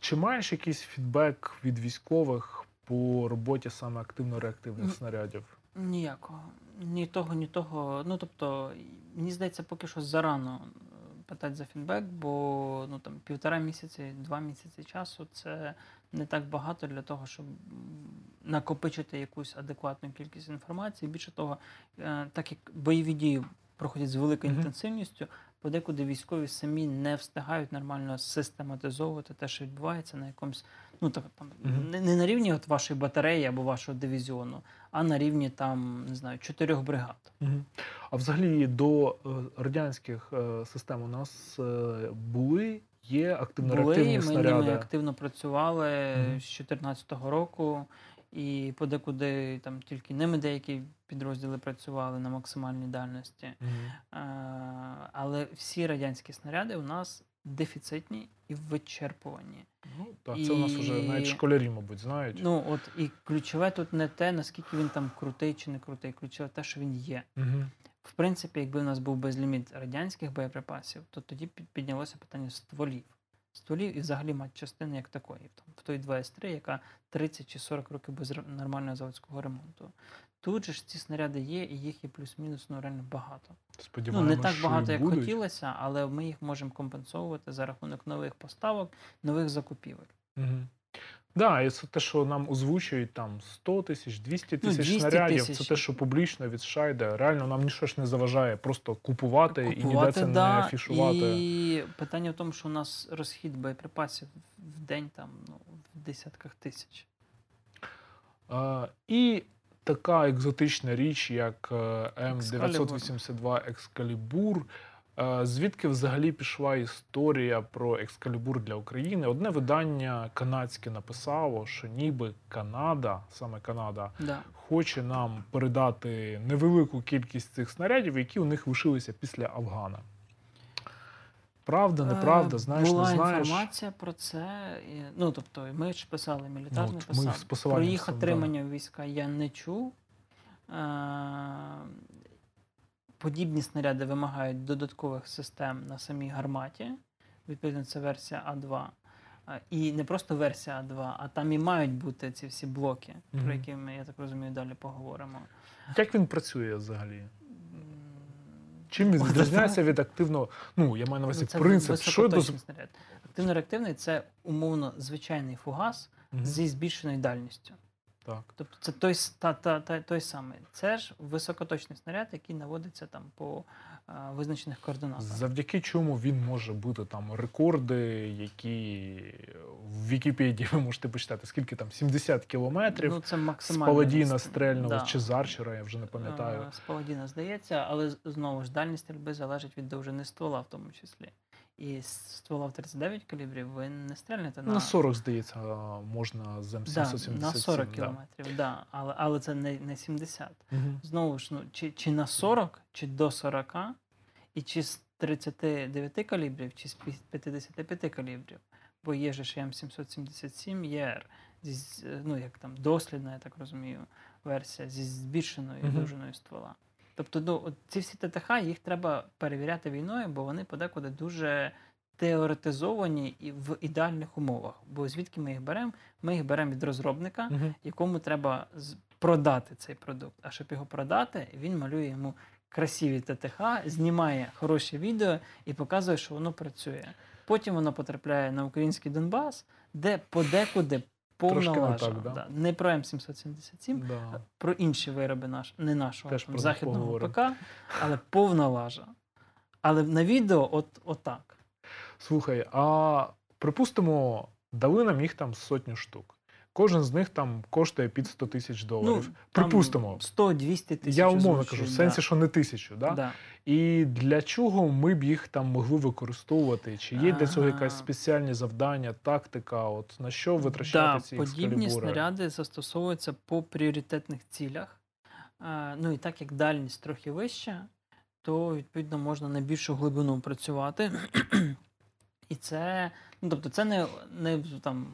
чи маєш якийсь фідбек від військових по роботі саме активно-реактивних М. снарядів? Ніякого. Ні того, ні того. Ну тобто, мені здається, поки що зарано питати за фідбек, бо ну там півтора місяці, два місяці часу це не так багато для того, щоб накопичити якусь адекватну кількість інформації. Більше того, е, так як бойові дії проходять з великою Мгм. інтенсивністю, подекуди військові самі не встигають нормально систематизовувати те, що відбувається на якомусь, ну так там Мгм. не, не на рівні от вашої батареї або вашого дивізіону, а на рівні там не знаю чотирьох бригад. А взагалі до е, радянських е, систем у нас е, були, є Були активно-реактивні ми снаряди. ними активно працювали Мгм. з 2014 року, і подекуди там тільки ними деякі підрозділи працювали на максимальній дальності. Мгм. Е, але всі радянські снаряди у нас дефіцитні і вичерпувані. Ну, так, це у нас вже навіть школярі, мабуть, знають. Ну от і ключове тут не те, наскільки він там крутий чи не крутий, ключове те, що він є. Мгм. В принципі, якби у нас був безліміт радянських боєприпасів, то тоді піднялося питання стволів. Стволів і взагалі матчастини як такої. Там, в той 2С3, яка 30 чи 40 років без нормального заводського ремонту. Тут же ж ці снаряди є, і їх є плюс-мінус ну, реально багато. Ну, не так багато, як будуть. хотілося, але ми їх можемо компенсовувати за рахунок нових поставок, нових закупівель. Угу. Да, і це те, що нам озвучують там 100 тисяч, 200 Ну, тисяч 200 снарядів. Це те, що публічно від США йде. Реально нам нічого ж не заважає просто купувати, і ніде це да, не афішувати. І питання в тому, що у нас розхід боєприпасів в день там ну, в десятках тисяч. А, і така екзотична річ, як е, М982 Екскалібур. Е, Звідки взагалі пішла історія про екскалібур для України? Одне видання канадське написало, що ніби Канада, саме Канада, Да. хоче нам передати невелику кількість цих снарядів, які у них лишилися після Афгана. Правда, неправда, Е, знаєш, Була не знаєш. інформація про це. Ну, тобто, ми ж писали, мілітарний Ну, писав. Про їх сам, да. отримання війська я не чув. Е, Подібні снаряди вимагають додаткових систем на самій гарматі. Відповідно, це версія А2. Е, І не просто версія А2, а там і мають бути ці всі блоки, Мгм. про які ми, я так розумію, далі поговоримо. Як він працює взагалі? Чим він відрізняється від активно? Ну, я маю на увазі це принцип. Що доз... снаряд. Активно-реактивний це умовно звичайний фугас угу. зі збільшеною дальністю. Так. Тобто це той, та, та, та, той самий. Це ж високоточний снаряд, який наводиться там по визначених координатах. Завдяки чому він може бути там рекорди, які в Вікіпедії ви можете почитати, скільки там 70 кілометрів. Ну, це з максимально. Паладіна відстань. стрельного Да. чи з Арчера, я вже не пам'ятаю. Е, З Паладіна здається, але знову ж дальність стрільби залежить від довжини ствола в тому числі. І з ствола в 39 калібрів ви не стрельнете на, На 40, здається, можна з М777. на 40 да. кілометрів, да. але, але це не, не 70. Мгм. Знову ж, ну, чи, чи на 40, чи до 40, і чи з 39 калібрів, чи з 55 калібрів. Бо є же ж М777 ЄР, ну, як там дослідна, я так розумію, версія зі збільшеною Мгм. довжиною ствола. Тобто, ну, ці всі ТТХ їх треба перевіряти війною, бо вони подекуди дуже теоретизовані і в ідеальних умовах. Бо звідки ми їх беремо? Ми їх беремо від розробника, Мгм. якому треба продати цей продукт. А щоб його продати, він малює йому красиві ТТХ, знімає хороші відео і показує, що воно працює. Потім воно потрапляє на український Донбас, де подекуди повна Трошки не так, да? Да. Не про М777, Да. про інші вироби наш, не нашого Теж там, західного поговорим. ПК, але повна лажа. Але на відео от, отак. Слухай, а припустимо, дали нам їх там сотню штук. Кожен з них там коштує під 100 тисяч доларів. Ну, Припустимо. 100-200 тисяч. Я умовно озвучують, кажу, в да. сенсі, що не тисячу, да? Да. І для чого ми б їх там могли використовувати? Чи є для цього якась спеціальні завдання, тактика? От на що витрачати да, ці подібні екскалібури? снаряди застосовуються по пріоритетних цілях. Ну і так як дальність трохи вища, то відповідно можна на більшу глибину працювати. і це, ну тобто, це не, не там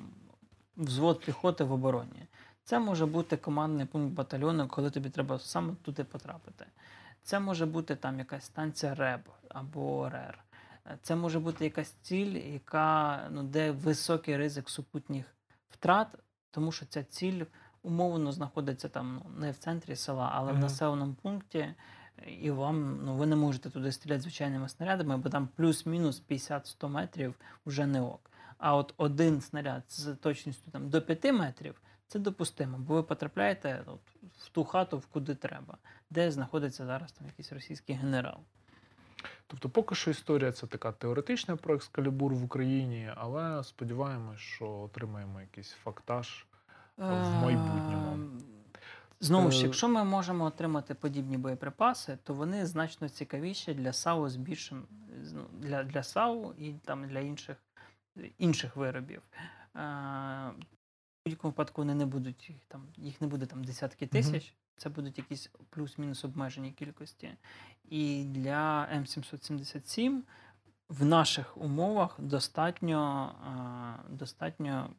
взвод піхоти в обороні. Це може бути командний пункт батальйону, коли тобі треба саме туди потрапити. Це може бути там якась станція РЕБ або РЕР. Це може бути якась ціль, яка ну, де високий ризик супутніх втрат, тому що ця ціль умовно знаходиться там ну, не в центрі села, але в населеному пункті. І вам ну ви не можете туди стріляти звичайними снарядами, бо там плюс-мінус 50-100 метрів вже не ок. А от один снаряд з точністю там до 5 метрів це допустимо, бо ви потрапляєте от, в ту хату, в куди треба, де знаходиться зараз там якийсь російський генерал. Тобто, поки що історія це така теоретична про екскалібур в Україні, але сподіваємось, що отримаємо якийсь фактаж. в майбутньому. Ем, Знову ж, Е, якщо ми можемо отримати подібні боєприпаси, то вони значно цікавіші для САУ з більшим ну, для, для САУ і там для інших, інших виробів. Е, В будь-якому випадку вони не будуть їх там, їх не буде там десятки тисяч. Це будуть якісь плюс-мінус обмежені кількості. І для М777 в наших умовах достатньо, е, достатньо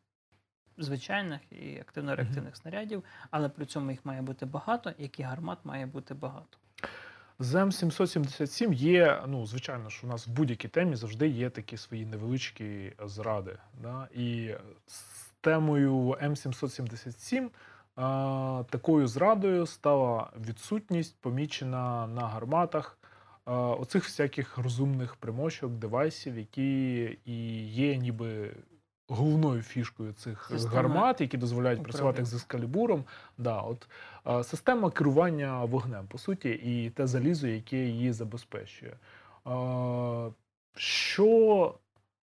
звичайних і активно-реактивних снарядів, але при цьому їх має бути багато, як і гармат має бути багато. З М777 є, ну, звичайно, що у нас в будь-якій темі завжди є такі свої невеличкі зради. Да? І з темою М777 а, такою зрадою стала відсутність, помічена на гарматах оцих всяких розумних примочок, девайсів, які і є ніби головною фішкою цих Система гармат, які дозволяють працювати управління. з ескалібуром. Да, от, система керування вогнем, по суті, і те залізо, яке її забезпечує. Що,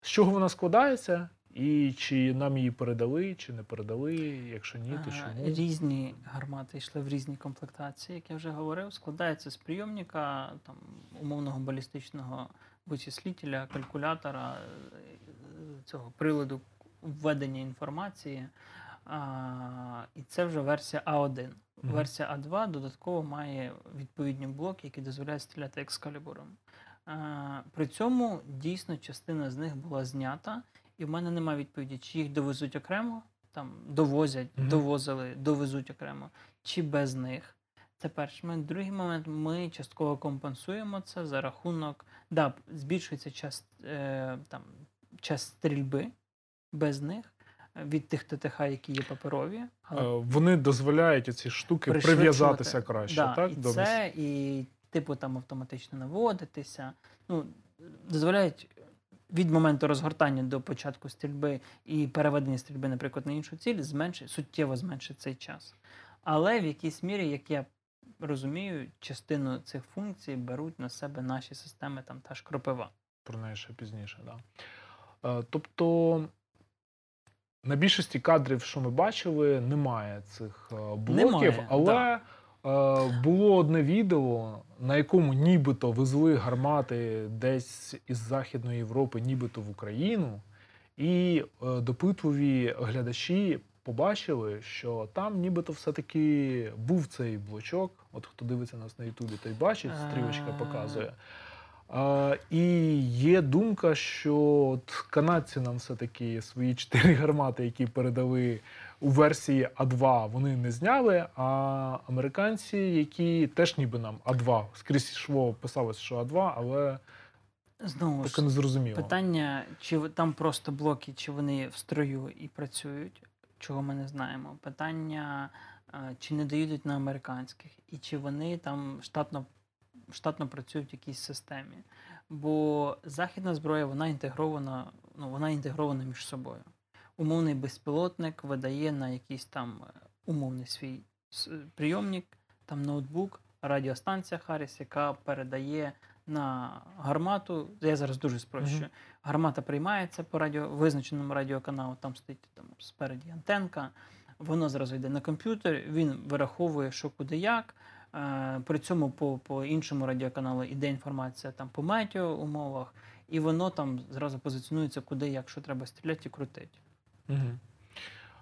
з чого вона складається? І чи нам її передали, чи не передали? Якщо ні, то чому? Різні гармати йшли в різні комплектації, як я вже говорив. Складається з прийомника, там, умовного балістичного вичислителя, калькулятора, цього приладу введення інформації. А, і це вже версія А1. Мгм. Версія А2 додатково має відповідні блоки, які дозволяють стріляти екскалібуром. А, при цьому дійсно частина з них була знята, і в мене немає відповіді, чи їх довезуть окремо, там довозять, Мгм. довозили, довезуть окремо, чи без них. Це перший момент. Другий момент, ми частково компенсуємо це за рахунок, да, збільшується час, е, там, час стрільби без них е, від тих ТТХ, які є паперові. але Е, Вони дозволяють ці штуки прив'язатися краще, да, так? І до це, і типу там автоматично наводитися. Ну, дозволяють від моменту розгортання до початку стрільби і переведення стрільби, наприклад, на іншу ціль, зменшить, суттєво зменшить цей час. Але в якійсь мірі, як я розумію, частину цих функцій беруть на себе наші системи, там та ж кропива. Про неї ще пізніше, да. Е, Тобто на більшості кадрів, що ми бачили, немає цих е, блоків, Немає, але да. е, було одне відео, на якому нібито везли гармати десь із Західної Європи, нібито в Україну, і допитливі глядачі побачили, що там нібито все-таки був цей блочок. От хто дивиться нас на Ютубі, той бачить, стрілочка показує. А, і є думка, що от канадці нам все-таки свої чотири гармати, які передали у версії А2, вони не зняли. А американці, які теж ніби нам А2, скрізь йшло, писалось, що А2, але Знову таке не зрозуміло. питання, чи там просто блоки, чи вони в строю і працюють, чого ми не знаємо. Питання, чи не доїдуть на американських, і чи вони там штатно, штатно працюють в якійсь системі. Бо західна зброя вона інтегрована, ну, вона інтегрована між собою. Умовний безпілотник видає на якийсь там е, умовний свій прийомник, там ноутбук, радіостанція Харріс, яка передає на гармату. Я зараз дуже спрощую. Мгм. Гармата приймається по радіо, визначеному радіоканалу, там стоїть там, спереді антенка. Воно зразу йде на комп'ютер, він вираховує, що куди як. Е, При цьому по, по іншому радіоканалу йде інформація там по метеоумовах, і воно там зразу позиціонується, куди як, що треба стріляти і крутити. Угу.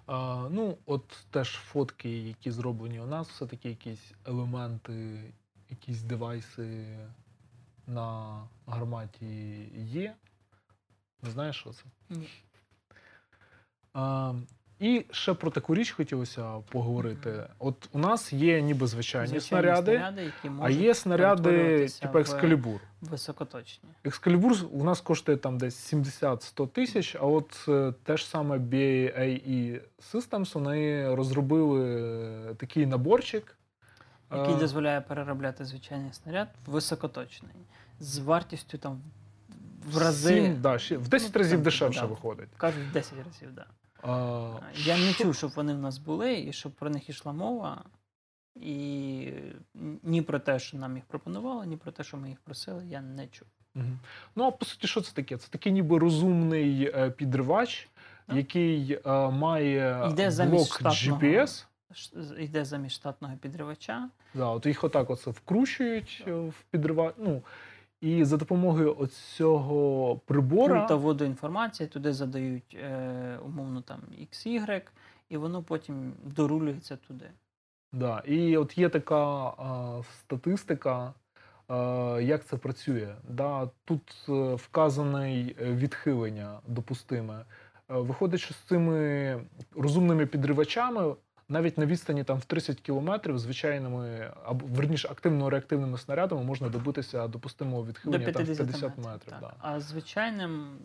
А, ну, от теж фотки, які зроблені у нас, все-таки якісь елементи, якісь девайси на гарматі є. Не знаєш, що це? Ні. А, і ще про таку річ хотілося поговорити. От у нас є ніби звичайні, Звичайні снаряди, які а є снаряди, типу екскалібур. високоточні. Екскалібур у нас коштує там десь 70-100 тисяч, а от е, те ж саме BAE Systems, вони розробили е, такий наборчик. який е, дозволяє переробляти звичайний снаряд високоточний з вартістю там в рази. сім, да, в 10 Ну, разів там, дешевше да. виходить. Кажуть, в 10 разів, так. Да. А, Я не чув, щоб вони в нас були, і щоб про них йшла мова. І ні про те, що нам їх пропонували, ні про те, що ми їх просили, я не чув. Мгм. Ну, а по суті, що це таке? Це такий ніби розумний е, підривач, Так. який е, має Йде блок штатного. GPS. Йде замість штатного підривача. Да, от їх отак оце вкручують е, в підривач. Ну, і за допомогою оцього прибора. Пульта вводу інформації, туди задають е, умовно там XY, і воно потім дорулюється туди. Да. І от є така а, статистика, а, як це працює. Да, тут е, вказане е, відхилення допустиме. Е, Виходить, що з цими розумними підривачами навіть на відстані там в 30 кілометрів звичайними або верніше активно-реактивними снарядами можна добитися допустимого До відхилення 50, там, в 50 метрів. метрів. так. Да. А звичайним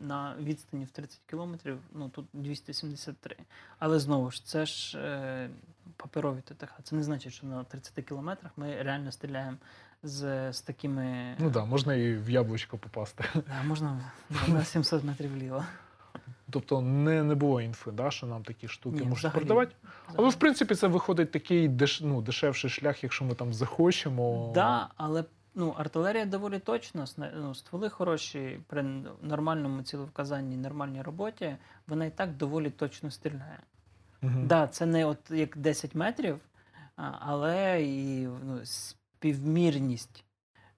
на відстані в 30 кілометрів, ну тут 273. Але знову ж, це ж е, паперові ТТХ. Це не значить, що на 30 кілометрах ми реально стріляємо з, з такими. Ну так, да, можна і в яблучко попасти. Да, можна на 700 метрів вліво. Тобто не, не було інфи, да, що нам такі штуки Ні, можуть взагалі. продавати. Але в принципі це виходить такий деш, ну, дешевший шлях, якщо ми там захочемо. Да, але ну, артилерія доволі точна, ну, стволи хороші при нормальному цілевказанні, нормальній роботі, вона і так доволі точно стріляє. Мгм. Да, це не от як 10 метрів, але і ну, співмірність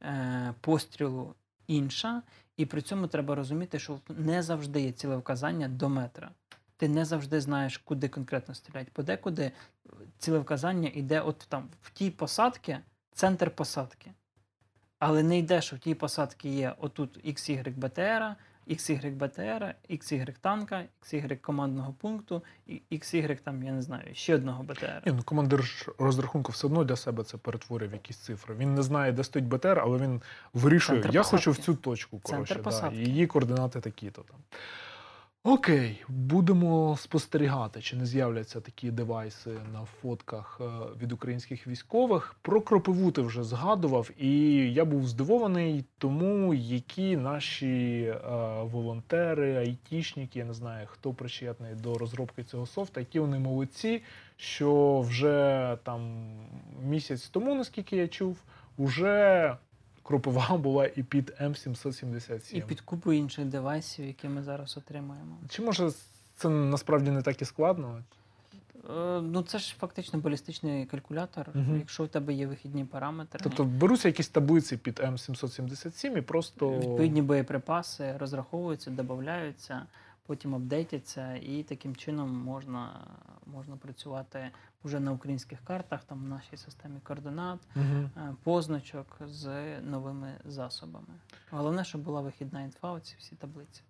е, пострілу інша. І при цьому треба розуміти, що не завжди є цілевказання до метра. Ти не завжди знаєш, куди конкретно стріляти. Подекуди цілевказання йде от там в тій посадці, центр посадки. Але не йде, що в тій посадці є отут XY БТР, XY БТР, XY танка, XY командного пункту, XY там, я не знаю, ще одного БТР. Ні, ну командир ж розрахунку все одно для себе це перетворює в якісь цифри. Він не знає, де стоїть БТР, але він вирішує, Центр я посадки. хочу в цю точку. Коротше, да, і її координати такі-то там. Окей, будемо спостерігати, чи не з'являться такі девайси на фотках е, від українських військових. Про кропиву ти вже згадував, і я був здивований тому, які наші е, волонтери, айтішники, я не знаю, хто причетний до розробки цього софта, які вони молодці, що вже там місяць тому, наскільки я чув, уже кропива була і під М777. І під купу інших девайсів, які ми зараз отримаємо. Чи може це насправді не так і складно? Е, Ну, це ж фактично балістичний калькулятор, Мгм. якщо у тебе є вихідні параметри. Тобто беруться якісь таблиці під М777 і просто Відповідні боєприпаси розраховуються, додаються, потім апдейтяться, і таким чином можна, можна працювати вже на українських картах, там в нашій системі координат, е, позначок з новими засобами. Головне, щоб була вихідна інфа, оці всі таблиці.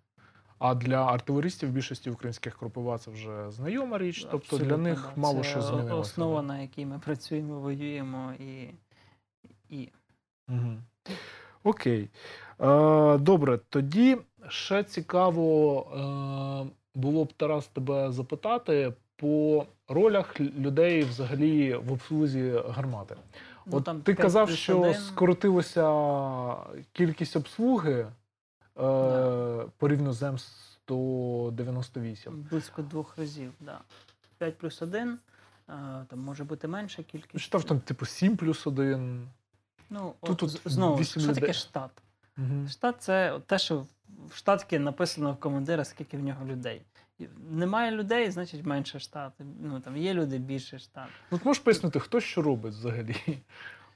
А для артилеристів більшості українських кропива це вже знайома річ, тобто для них да. мало Це що змінилося. Основа, на якій ми працюємо, воюємо і. і Угу. Окей. Е, добре, тоді ще цікаво е, було б Тарас тебе запитати по ролях людей взагалі в обслузі гармати. Ну, От там ти казав, що 1. скоротилося кількість обслуги е, Да. порівняно з М198. Близько двох разів, да. 5 плюс 1, там може бути менша кількість. Читав там, типу, 7 плюс 1. Ну, Тут- от, тут знову, ж, що людей. таке штат? Угу. Штат це те, що в штатці написано в командира, скільки в нього людей. Немає людей, значить менше штат. Ну там є люди, більше штат. Ну, ти можеш пояснити, хто що робить взагалі?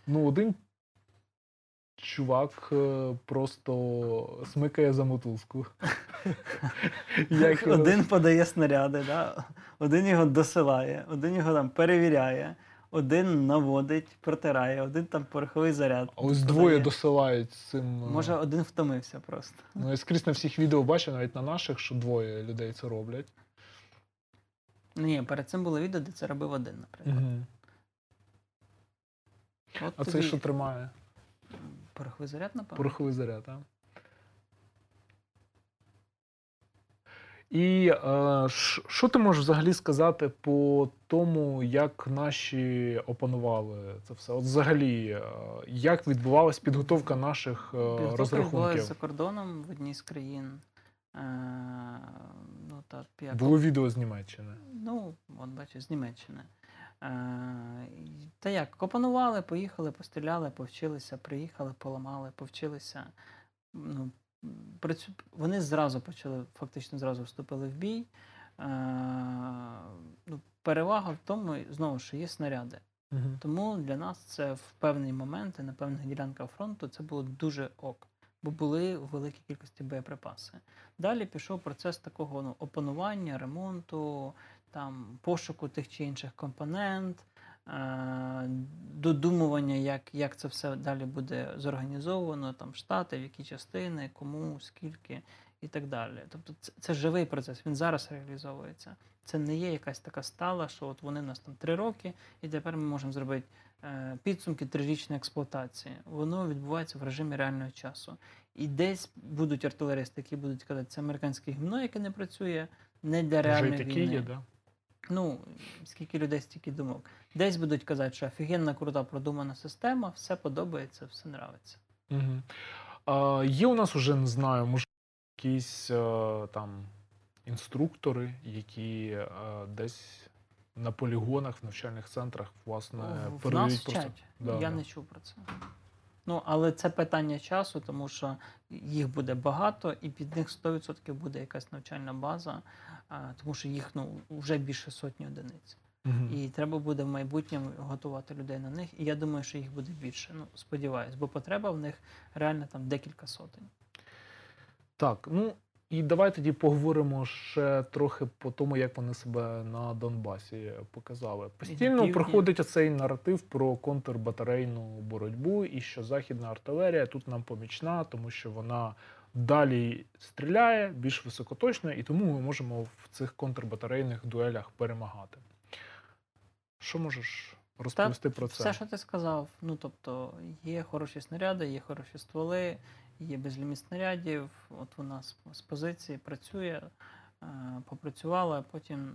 Ну, один чувак е, просто смикає за мотузку. Як Один подає снаряди, да? один його досилає, один його там перевіряє, один наводить, протирає, один там пороховий заряд. А ось подає. двоє досилають з цим. е, Може, один втомився просто. Ну, я скрізь на всіх відео бачив, навіть на наших, що двоє людей це роблять. Ну, Ні, перед цим було відео, де це робив один, наприклад. Угу. От А тобі цей що тримає? пороховий заряд, напевно. Пороховий заряд, а? І е, що ти можеш взагалі сказати по тому, як наші опанували це все? От взагалі, е, як відбувалась підготовка наших е, Підготовка розрахунків? за кордоном в одній з країн. Ну, так, як Було відео з Німеччини. Ну, от бачиш, з Німеччини. Та як, опанували, поїхали, постріляли, повчилися, приїхали, поламали, повчилися. Ну. Вони зразу почали, фактично зразу вступили в бій. Е, ну, перевага в тому, знову, що є снаряди. Угу. Тому для нас це в певний момент і на певних ділянках фронту це було дуже ок, бо були у великій кількості боєприпаси. Далі пішов процес такого ну, опанування, ремонту, там, пошуку тих чи інших компонент, додумування, як, як це все далі буде зорганізовано, там штати, в які частини, кому, скільки і так далі. Тобто це, це живий процес, він зараз реалізовується. Це не є якась така стала, що от вони у нас там три роки, і тепер ми можемо зробити е, підсумки трирічної експлуатації. Воно відбувається в режимі реального часу. І десь будуть артилеристи, які будуть казати, це американське гімно, яке не працює, не для Вже й такі війни. є, да? Ну, скільки людей, стільки думок. Десь будуть казати, що офігенна, крута, продумана система, все подобається, все нравиться. Угу. А, є у нас уже, не знаю, може, якісь е, там інструктори, які е, десь на полігонах, в навчальних центрах, власне, передають нас просто. вчать. Да, Я да. не чув про це. Ну, але це питання часу, тому що їх буде багато, і під них 100% буде якась навчальна база, тому що їх ну, вже більше сотні одиниць. Мгм. І треба буде в майбутньому готувати людей на них. І я думаю, що їх буде більше. Ну, сподіваюсь, бо потреба в них реально там декілька сотень. Так, ну і давай тоді поговоримо ще трохи по тому, як вони себе на Донбасі показали. Постійно проходить оцей наратив про контрбатарейну боротьбу, і що західна артилерія тут нам помічна, тому що вона далі стріляє більш високоточно, і тому ми можемо в цих контрбатарейних дуелях перемагати. Що можеш розповісти про це? Все, що ти сказав, ну тобто є хороші снаряди, є хороші стволи, є безліміт снарядів. От вона з, з позиції працює. е, попрацювала, потім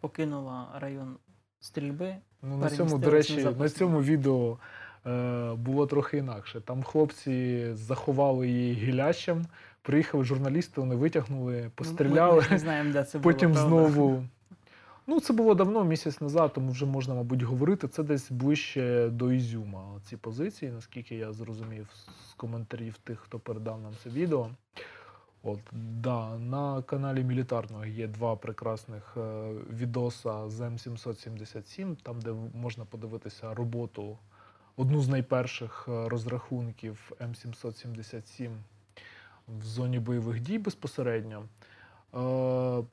покинула район стрільби. Ну, на цьому, до речі, на на цьому відео е, було трохи інакше. Там хлопці заховали її гілячем, приїхали журналісти, вони витягнули, Ну, Ми, постріляли. ми не знаємо, де це Потім було. знову. Ну, це було давно, місяць назад, тому вже можна, мабуть, говорити. Це десь ближче до Ізюма. Ці позиції, наскільки я зрозумів з коментарів тих, хто передав нам це відео. От, да, на каналі Мілітарного є два прекрасних е, відоса з М777, там, де можна подивитися роботу, одну з найперших е, розрахунків М777 в зоні бойових дій безпосередньо. Е,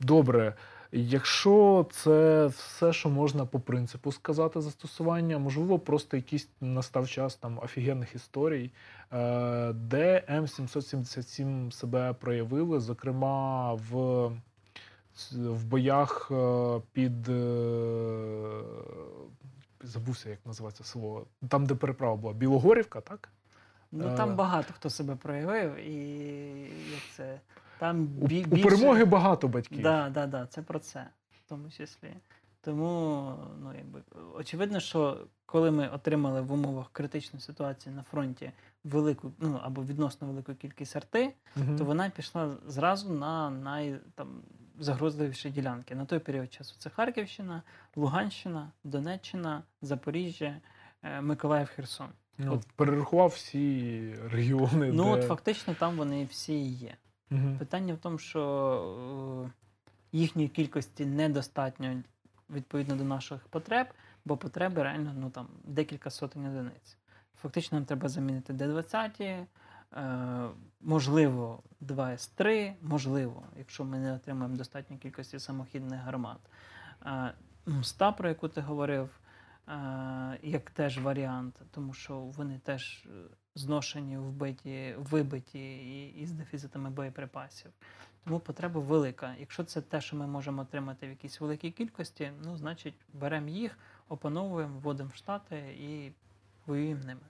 Добре, якщо це все, що можна по принципу сказати застосування, можливо, просто якийсь настав час там офігенних історій, е, де М777 себе проявили, зокрема в, в боях е, під. е, Забувся, як називається село. Там, де переправа була. Білогорівка, так? Ну там багато хто себе проявив, і як це. Там бі- у перемоги багато батьків. Да, да, да, це про це, в тому числі. Тому, ну, якби, очевидно, що коли ми отримали в умовах критичної ситуації на фронті велику, ну або відносно велику кількість арти, Мгм. то вона пішла зразу на най там, загрозливіші ділянки. На той період часу це Харківщина, Луганщина, Донеччина, Запоріжжя, е, Миколаїв, Херсон. Ну, От- перерахував всі регіони. Ну, де... от фактично там вони всі є. Мгм. Питання в тому, що е, їхньої кількості недостатньо відповідно до наших потреб, бо потреби реально ну, там, декілька сотень одиниць. Фактично нам треба замінити Д-20, е, можливо, 2 С3, можливо, якщо ми не отримаємо достатньо кількості самохідних гармат. Е, Мста, про яку ти говорив, е, як теж варіант, тому що вони теж зношені, вбиті, вибиті і, і з дефіцитами боєприпасів. Тому потреба велика. Якщо це те, що ми можемо отримати в якійсь великій кількості, ну значить беремо їх, опановуємо, вводимо в штати і воюємо ними.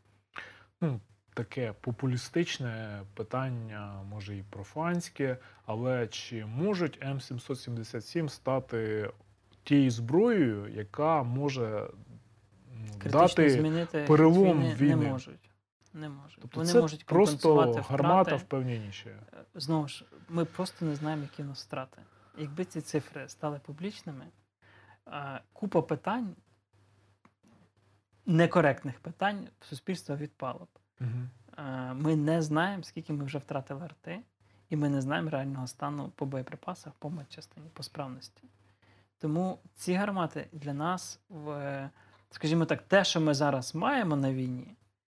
Ну, таке популістичне питання, може і профанське, але чи можуть М777 стати тією зброєю, яка може Критично дати змінити перелом війни. не можуть. Не можуть. Тобто Вони це можуть просто компенсувати гармата втрати. впевненіше. Е, Знову ж, ми просто не знаємо, які у нас втрати. Якби ці цифри стали публічними, е, купа питань, некоректних питань в суспільство відпало б. Е, Ми не знаємо, скільки ми вже втратили арти, і ми не знаємо реального стану по боєприпасах, по матчастині, по справності. Тому ці гармати для нас, в, скажімо так, те, що ми зараз маємо на війні,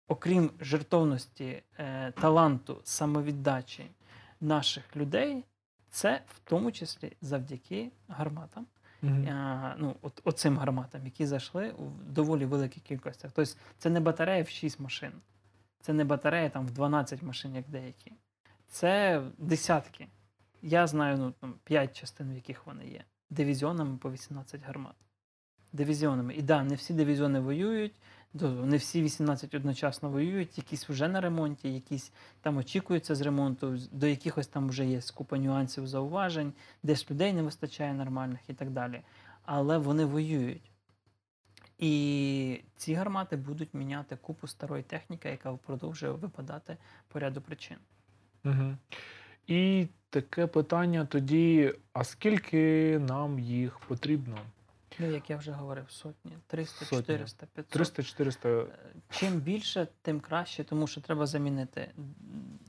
окрім жертовності, е, таланту, самовіддачі наших людей, це в тому числі завдяки гарматам. Е, ну, от, оцим гарматам, які зайшли в доволі великих кількостях. Тобто це не батарея в 6 машин, це не батарея там в 12 машин, як деякі. Це десятки. Я знаю ну, там, 5 частин, в яких вони є. Дивізіонами по 18 гармат. Дивізіонами. І да, не всі дивізіони воюють, не всі 18 одночасно воюють, якісь вже на ремонті, якісь там очікуються з ремонту, до якихось там вже є купа нюансів, зауважень, десь людей не вистачає нормальних і так далі. Але вони воюють. І ці гармати будуть міняти купу старої техніки, яка продовжує випадати по ряду причин. Угу. І таке питання тоді: а скільки нам їх потрібно? Ну, як я вже говорив, сотні, 300, Сотні. 400, 500. 300-400. Е, Чим більше, тим краще, тому що треба замінити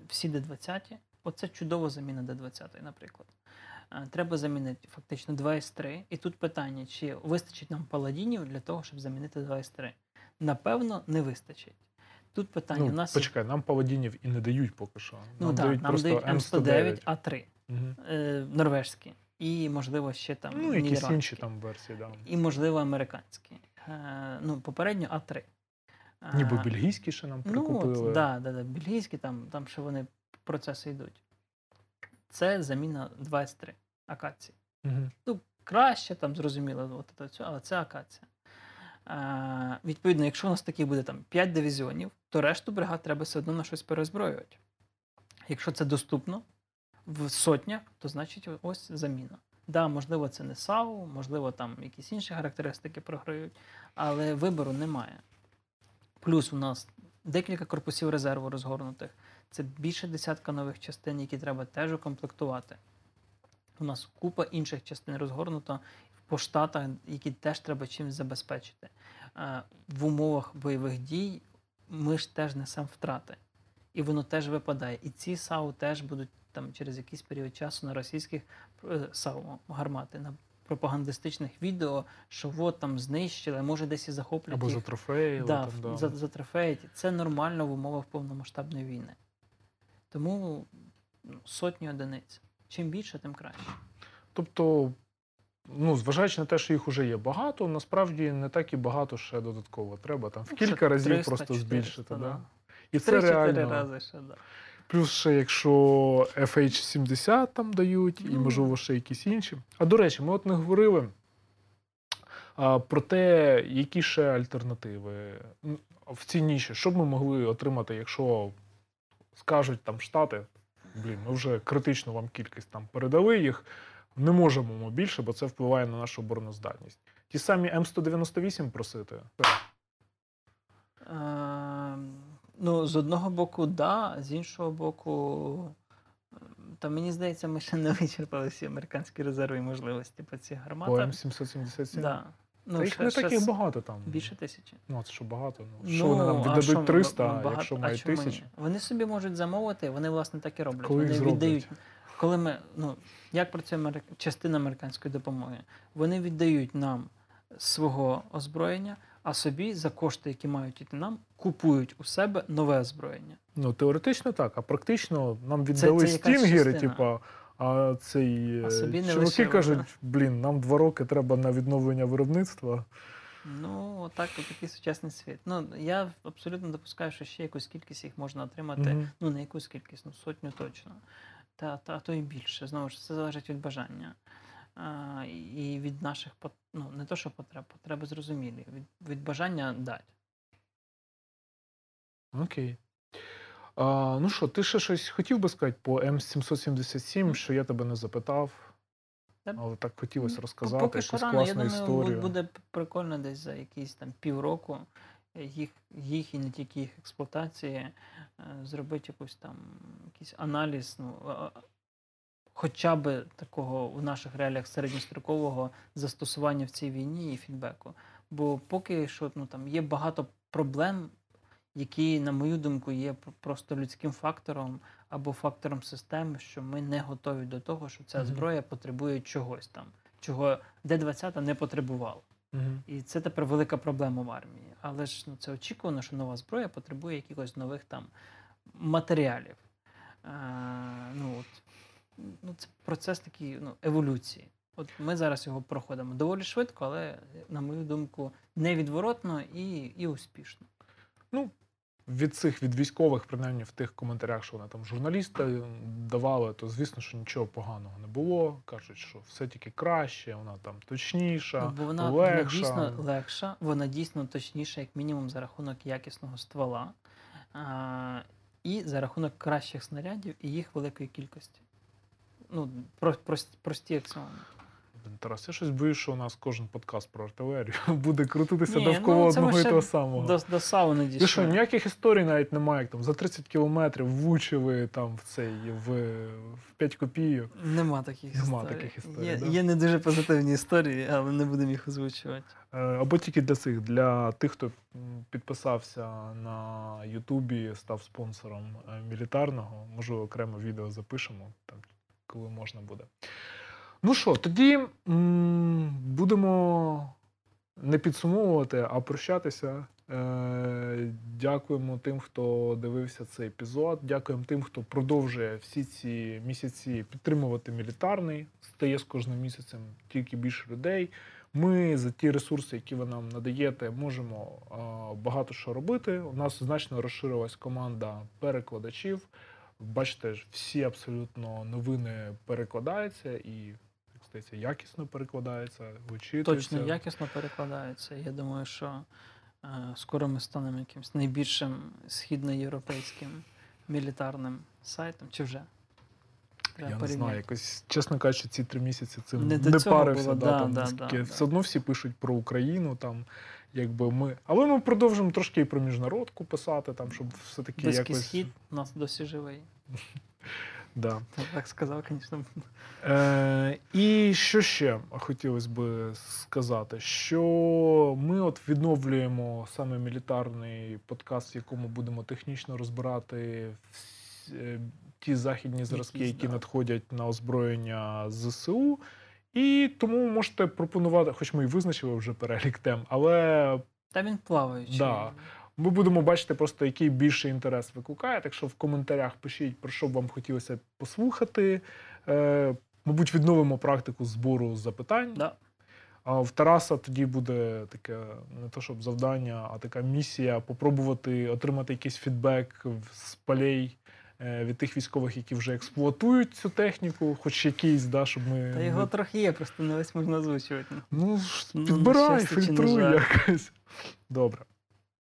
всі Д-20. Оце чудова заміна Д-20, наприклад. Е, Треба замінити фактично 2 С3. І тут питання, чи вистачить нам паладінів для того, щоб замінити 2 С3. Напевно, не вистачить. Тут питання, Ну, у нас почекай, нам паладінів і не дають поки що. ну, нам да, дають нам дають М109. М109 А3, Угу. е, норвежські. І, можливо, ще там Ну, якісь інші там версії, да. І, можливо, американські. Е, ну, попередньо А3. Е, Ніби бельгійські ще нам Ну, прикупили. от, да, да, да, бельгійські, там, там ще вони процеси йдуть. Це заміна 23 акації. Угу. Ну, краще, там, зрозуміло, от це, але це акація. Е, відповідно, якщо у нас таких буде там 5 дивізіонів, то решту бригад треба все одно на щось перезброювати. Якщо це доступно, в сотнях, то значить ось заміна. Да, можливо, це не САУ, можливо, там якісь інші характеристики програють, але вибору немає. Плюс у нас декілька корпусів резерву розгорнутих. Це більше десятка нових частин, які треба теж укомплектувати. У нас купа інших частин розгорнуто по штатах, які теж треба чимось забезпечити. Е, В умовах бойових дій ми ж теж несемо втрати. І воно теж випадає. І ці САУ теж будуть там через якийсь період часу на російських е, гармати, на пропагандистичних відео, що от там знищили, може десь і захоплять Або за трофеї. Да, там, да. За, затрофеють. Це нормально в умовах повномасштабної війни. Тому ну, сотні одиниць. Чим більше, тим краще. Тобто, ну, зважаючи на те, що їх вже є багато, насправді не так і багато ще додатково треба. Там в Ну, кілька ще разів 300, просто 400, збільшити. Да? да. І це реально. рази ще, да. Плюс ще якщо FH70 там дають, і Ну. можливо ще якісь інші. А до речі, ми от не говорили а, про те, які ще альтернативи в ці ніші. Що б ми могли отримати, якщо скажуть там Штати, блін, ми вже критично вам кількість там передали їх, не можемо ми більше, бо це впливає на нашу обороноздатність. Ті самі М198 просити. Ну, з одного боку, да, з іншого боку, та мені здається, ми ще не вичерпали всі американські резерви і можливості по цих По гарматах. М777. Да. Та Ну, їх ще- не ще таких с- багато там. Більше тисячі. Ну, це що багато. Ну, Ну, що вони нам віддадуть що 300, ми а багато- якщо мають ні? Вони собі можуть замовити, вони, власне, так і роблять. Коли вони віддають. Коли ми, ну, як працює америк... частина американської допомоги? Вони віддають нам свого озброєння, а собі за кошти, які мають іти нам, купують у себе нове озброєння. Ну, теоретично так, а практично нам віддали це якась стінгери, типа, а цей А е, собі не чуваки кажуть, блін, нам два роки треба на відновлення виробництва. Ну, отак, от такий сучасний світ. Ну, я абсолютно допускаю, що ще якусь кількість їх можна отримати. Мгм. Ну, не якусь кількість, ну сотню точно. Та, та а то і більше. Знову ж це залежить від бажання. І від наших ну, не то, що потреб, потреби зрозумілі. Від, від бажання дати. Окей. А, ну що, ти ще щось хотів би сказати по М777, що я тебе не запитав, але так хотілося розказати Поки що якусь рано, я думаю, історію. буде прикольно десь за якісь там півроку їх, їх і не тільки їх експлуатації, е, зробити якусь там якийсь аналіз, ну, хоча б такого у наших реаліях середньострокового застосування в цій війні і фідбеку. Бо поки що ну, там є багато проблем, які, на мою думку, є просто людським фактором або фактором системи, що ми не готові до того, що ця зброя потребує чогось там, чого Д-20 не потребувала. Мгм. І це тепер велика проблема в армії. Але ж ну, це очікувано, що нова зброя потребує якихось нових там матеріалів. Е, ну, от, ну, це процес такий ну, еволюції. От ми зараз його проходимо доволі швидко, але, на мою думку, невідворотно і, і успішно. Ну, від цих від військових, принаймні в тих коментарях, що вони там журналісти давали, то звісно, що нічого поганого не було. Кажуть, що все тільки краще, вона там точніша, Ну, бо вона, вона дійсно легша, вона дійсно точніша, як мінімум, за рахунок якісного ствола а, і за рахунок кращих снарядів і їх великої кількості. Ну, про, прості, прості аксіоми. Тарас, я щось боюсь, що у нас кожен подкаст про артилерію буде крутитися Ні, довкола ну, одного і того самого. До, до САУ не Ви що, ніяких історій навіть немає, як там за 30 кілометрів влучили там в цей в, в 5 копійок. Нема таких Нема історій. таких історій, Є, да? є не дуже позитивні історії, але не будемо їх озвучувати. Е, Або тільки для цих, для тих, хто підписався на Ютубі, став спонсором е, мілітарного. Можливо, окремо відео запишемо, там, коли можна буде. Ну що, тоді будемо не підсумовувати, а прощатися. Е, Дякуємо тим, хто дивився цей епізод. Дякуємо тим, хто продовжує всі ці місяці підтримувати мілітарний. Стає з кожним місяцем тільки більше людей. Ми за ті ресурси, які ви нам надаєте, можемо е, багато що робити. У нас значно розширилась команда перекладачів. Бачите, всі абсолютно новини перекладаються і, як здається, якісно перекладаються, вичитуються. Точно якісно перекладаються. Я думаю, що е, скоро ми станемо якимось найбільшим східноєвропейським мілітарним сайтом, чи вже. Я не знаю, якось, чесно кажучи, ці три місяці цим Не не, парився. було, да, да, там, да, все одно всі пишуть про Україну, там, якби ми. Але ми продовжимо трошки і про міжнародку писати, там, щоб все-таки Близький якось. схід у нас досі живий. Да. Так сказав, звісно. Е, і що ще хотілося би сказати, що ми от відновлюємо саме мілітарний подкаст, в якому будемо технічно розбирати е, ті західні зразки, які надходять на озброєння зсу. І тому можете пропонувати, хоч ми і визначили вже перелік тем, але Та він плаваючий. Да. ми будемо бачити просто, який більший інтерес викликає. Так що в коментарях пишіть, про що б вам хотілося послухати. Е, мабуть, відновимо практику збору запитань. Да. А в Тараса тоді буде таке не то щоб завдання, а така місія попробувати отримати якийсь фідбек з полей від тих військових, які вже експлуатують цю техніку, хоч якийсь, да, щоб ми. Та його трохи є, просто не весь можна озвучувати. Ну, підбирай, Ну, підбирай, на фільтруй якось. Добре.